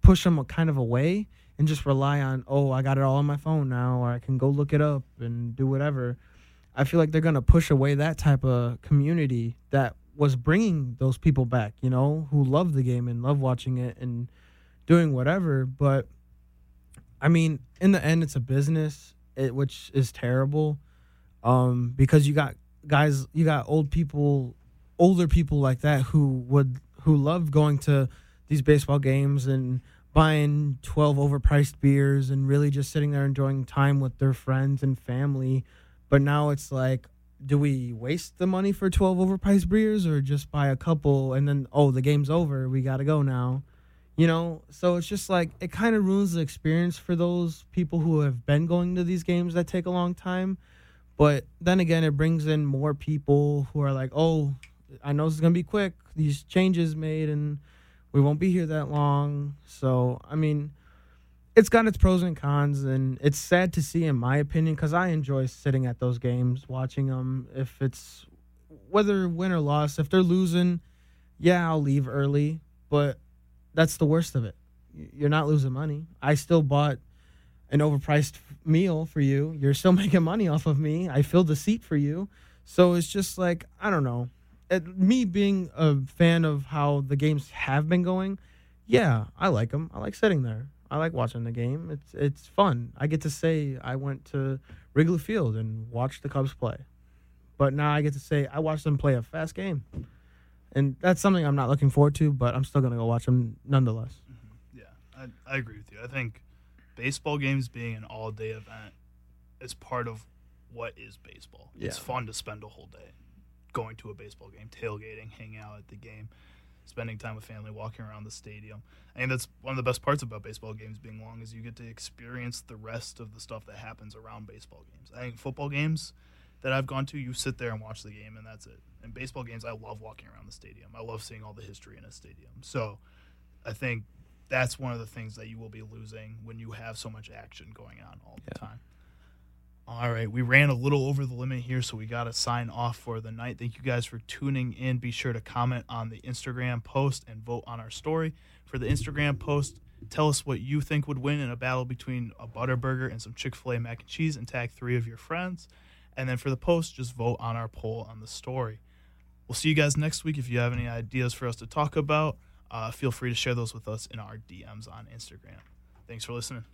push them kind of away and just rely on oh I got it all on my phone now or I can go look it up and do whatever. I feel like they're gonna push away that type of community that was bringing those people back, you know, who love the game and love watching it and doing whatever. But I mean, in the end, it's a business, it, which is terrible, um, because you got guys, you got old people, older people like that who would who love going to these baseball games and buying 12 overpriced beers and really just sitting there enjoying time with their friends and family. But now it's like, do we waste the money for 12 overpriced beers or just buy a couple and then, oh, the game's over. We got to go now. You know, so it's just like it kind of ruins the experience for those people who have been going to these games that take a long time. But then again, it brings in more people who are like, oh, I know this is going to be quick. These changes made and we won't be here that long. So, I mean, it's got its pros and cons, and it's sad to see, in my opinion, because I enjoy sitting at those games, watching them. If it's whether win or loss, if they're losing, yeah, I'll leave early, but that's the worst of it. You're not losing money. I still bought an overpriced meal for you. You're still making money off of me. I filled the seat for you. So it's just like, I don't know. Me being a fan of how the games have been going, yeah, I like them. I like sitting there. I like watching the game. It's it's fun. I get to say I went to Wrigley Field and watched the Cubs play. But now I get to say I watched them play a fast game. And that's something I'm not looking forward to, but I'm still going to go watch them nonetheless. Mm-hmm. Yeah, I, I agree with you. I think baseball games being an all day event is part of what is baseball. It's fun to spend a whole day going to a baseball game, tailgating, hanging out at the game, spending time with family, walking around the stadium. I think that's one of the best parts about baseball games being long is you get to experience the rest of the stuff that happens around baseball games. I think football games that I've gone to, you sit there and watch the game and that's it. And baseball games, I love walking around the stadium. I love seeing all the history in a stadium. So I think that's one of the things that you will be losing when you have so much action going on all the time. All right, we ran a little over the limit here, so we got to sign off for the night. Thank you guys for tuning in. Be sure to comment on the Instagram post and vote on our story. For the Instagram post, tell us what you think would win in a battle between a Butterburger and some Chick fil A mac and cheese and tag three of your friends. And then for the post, just vote on our poll on the story. We'll see you guys next week. If you have any ideas for us to talk about, uh, feel free to share those with us in our DMs on Instagram. Thanks for listening.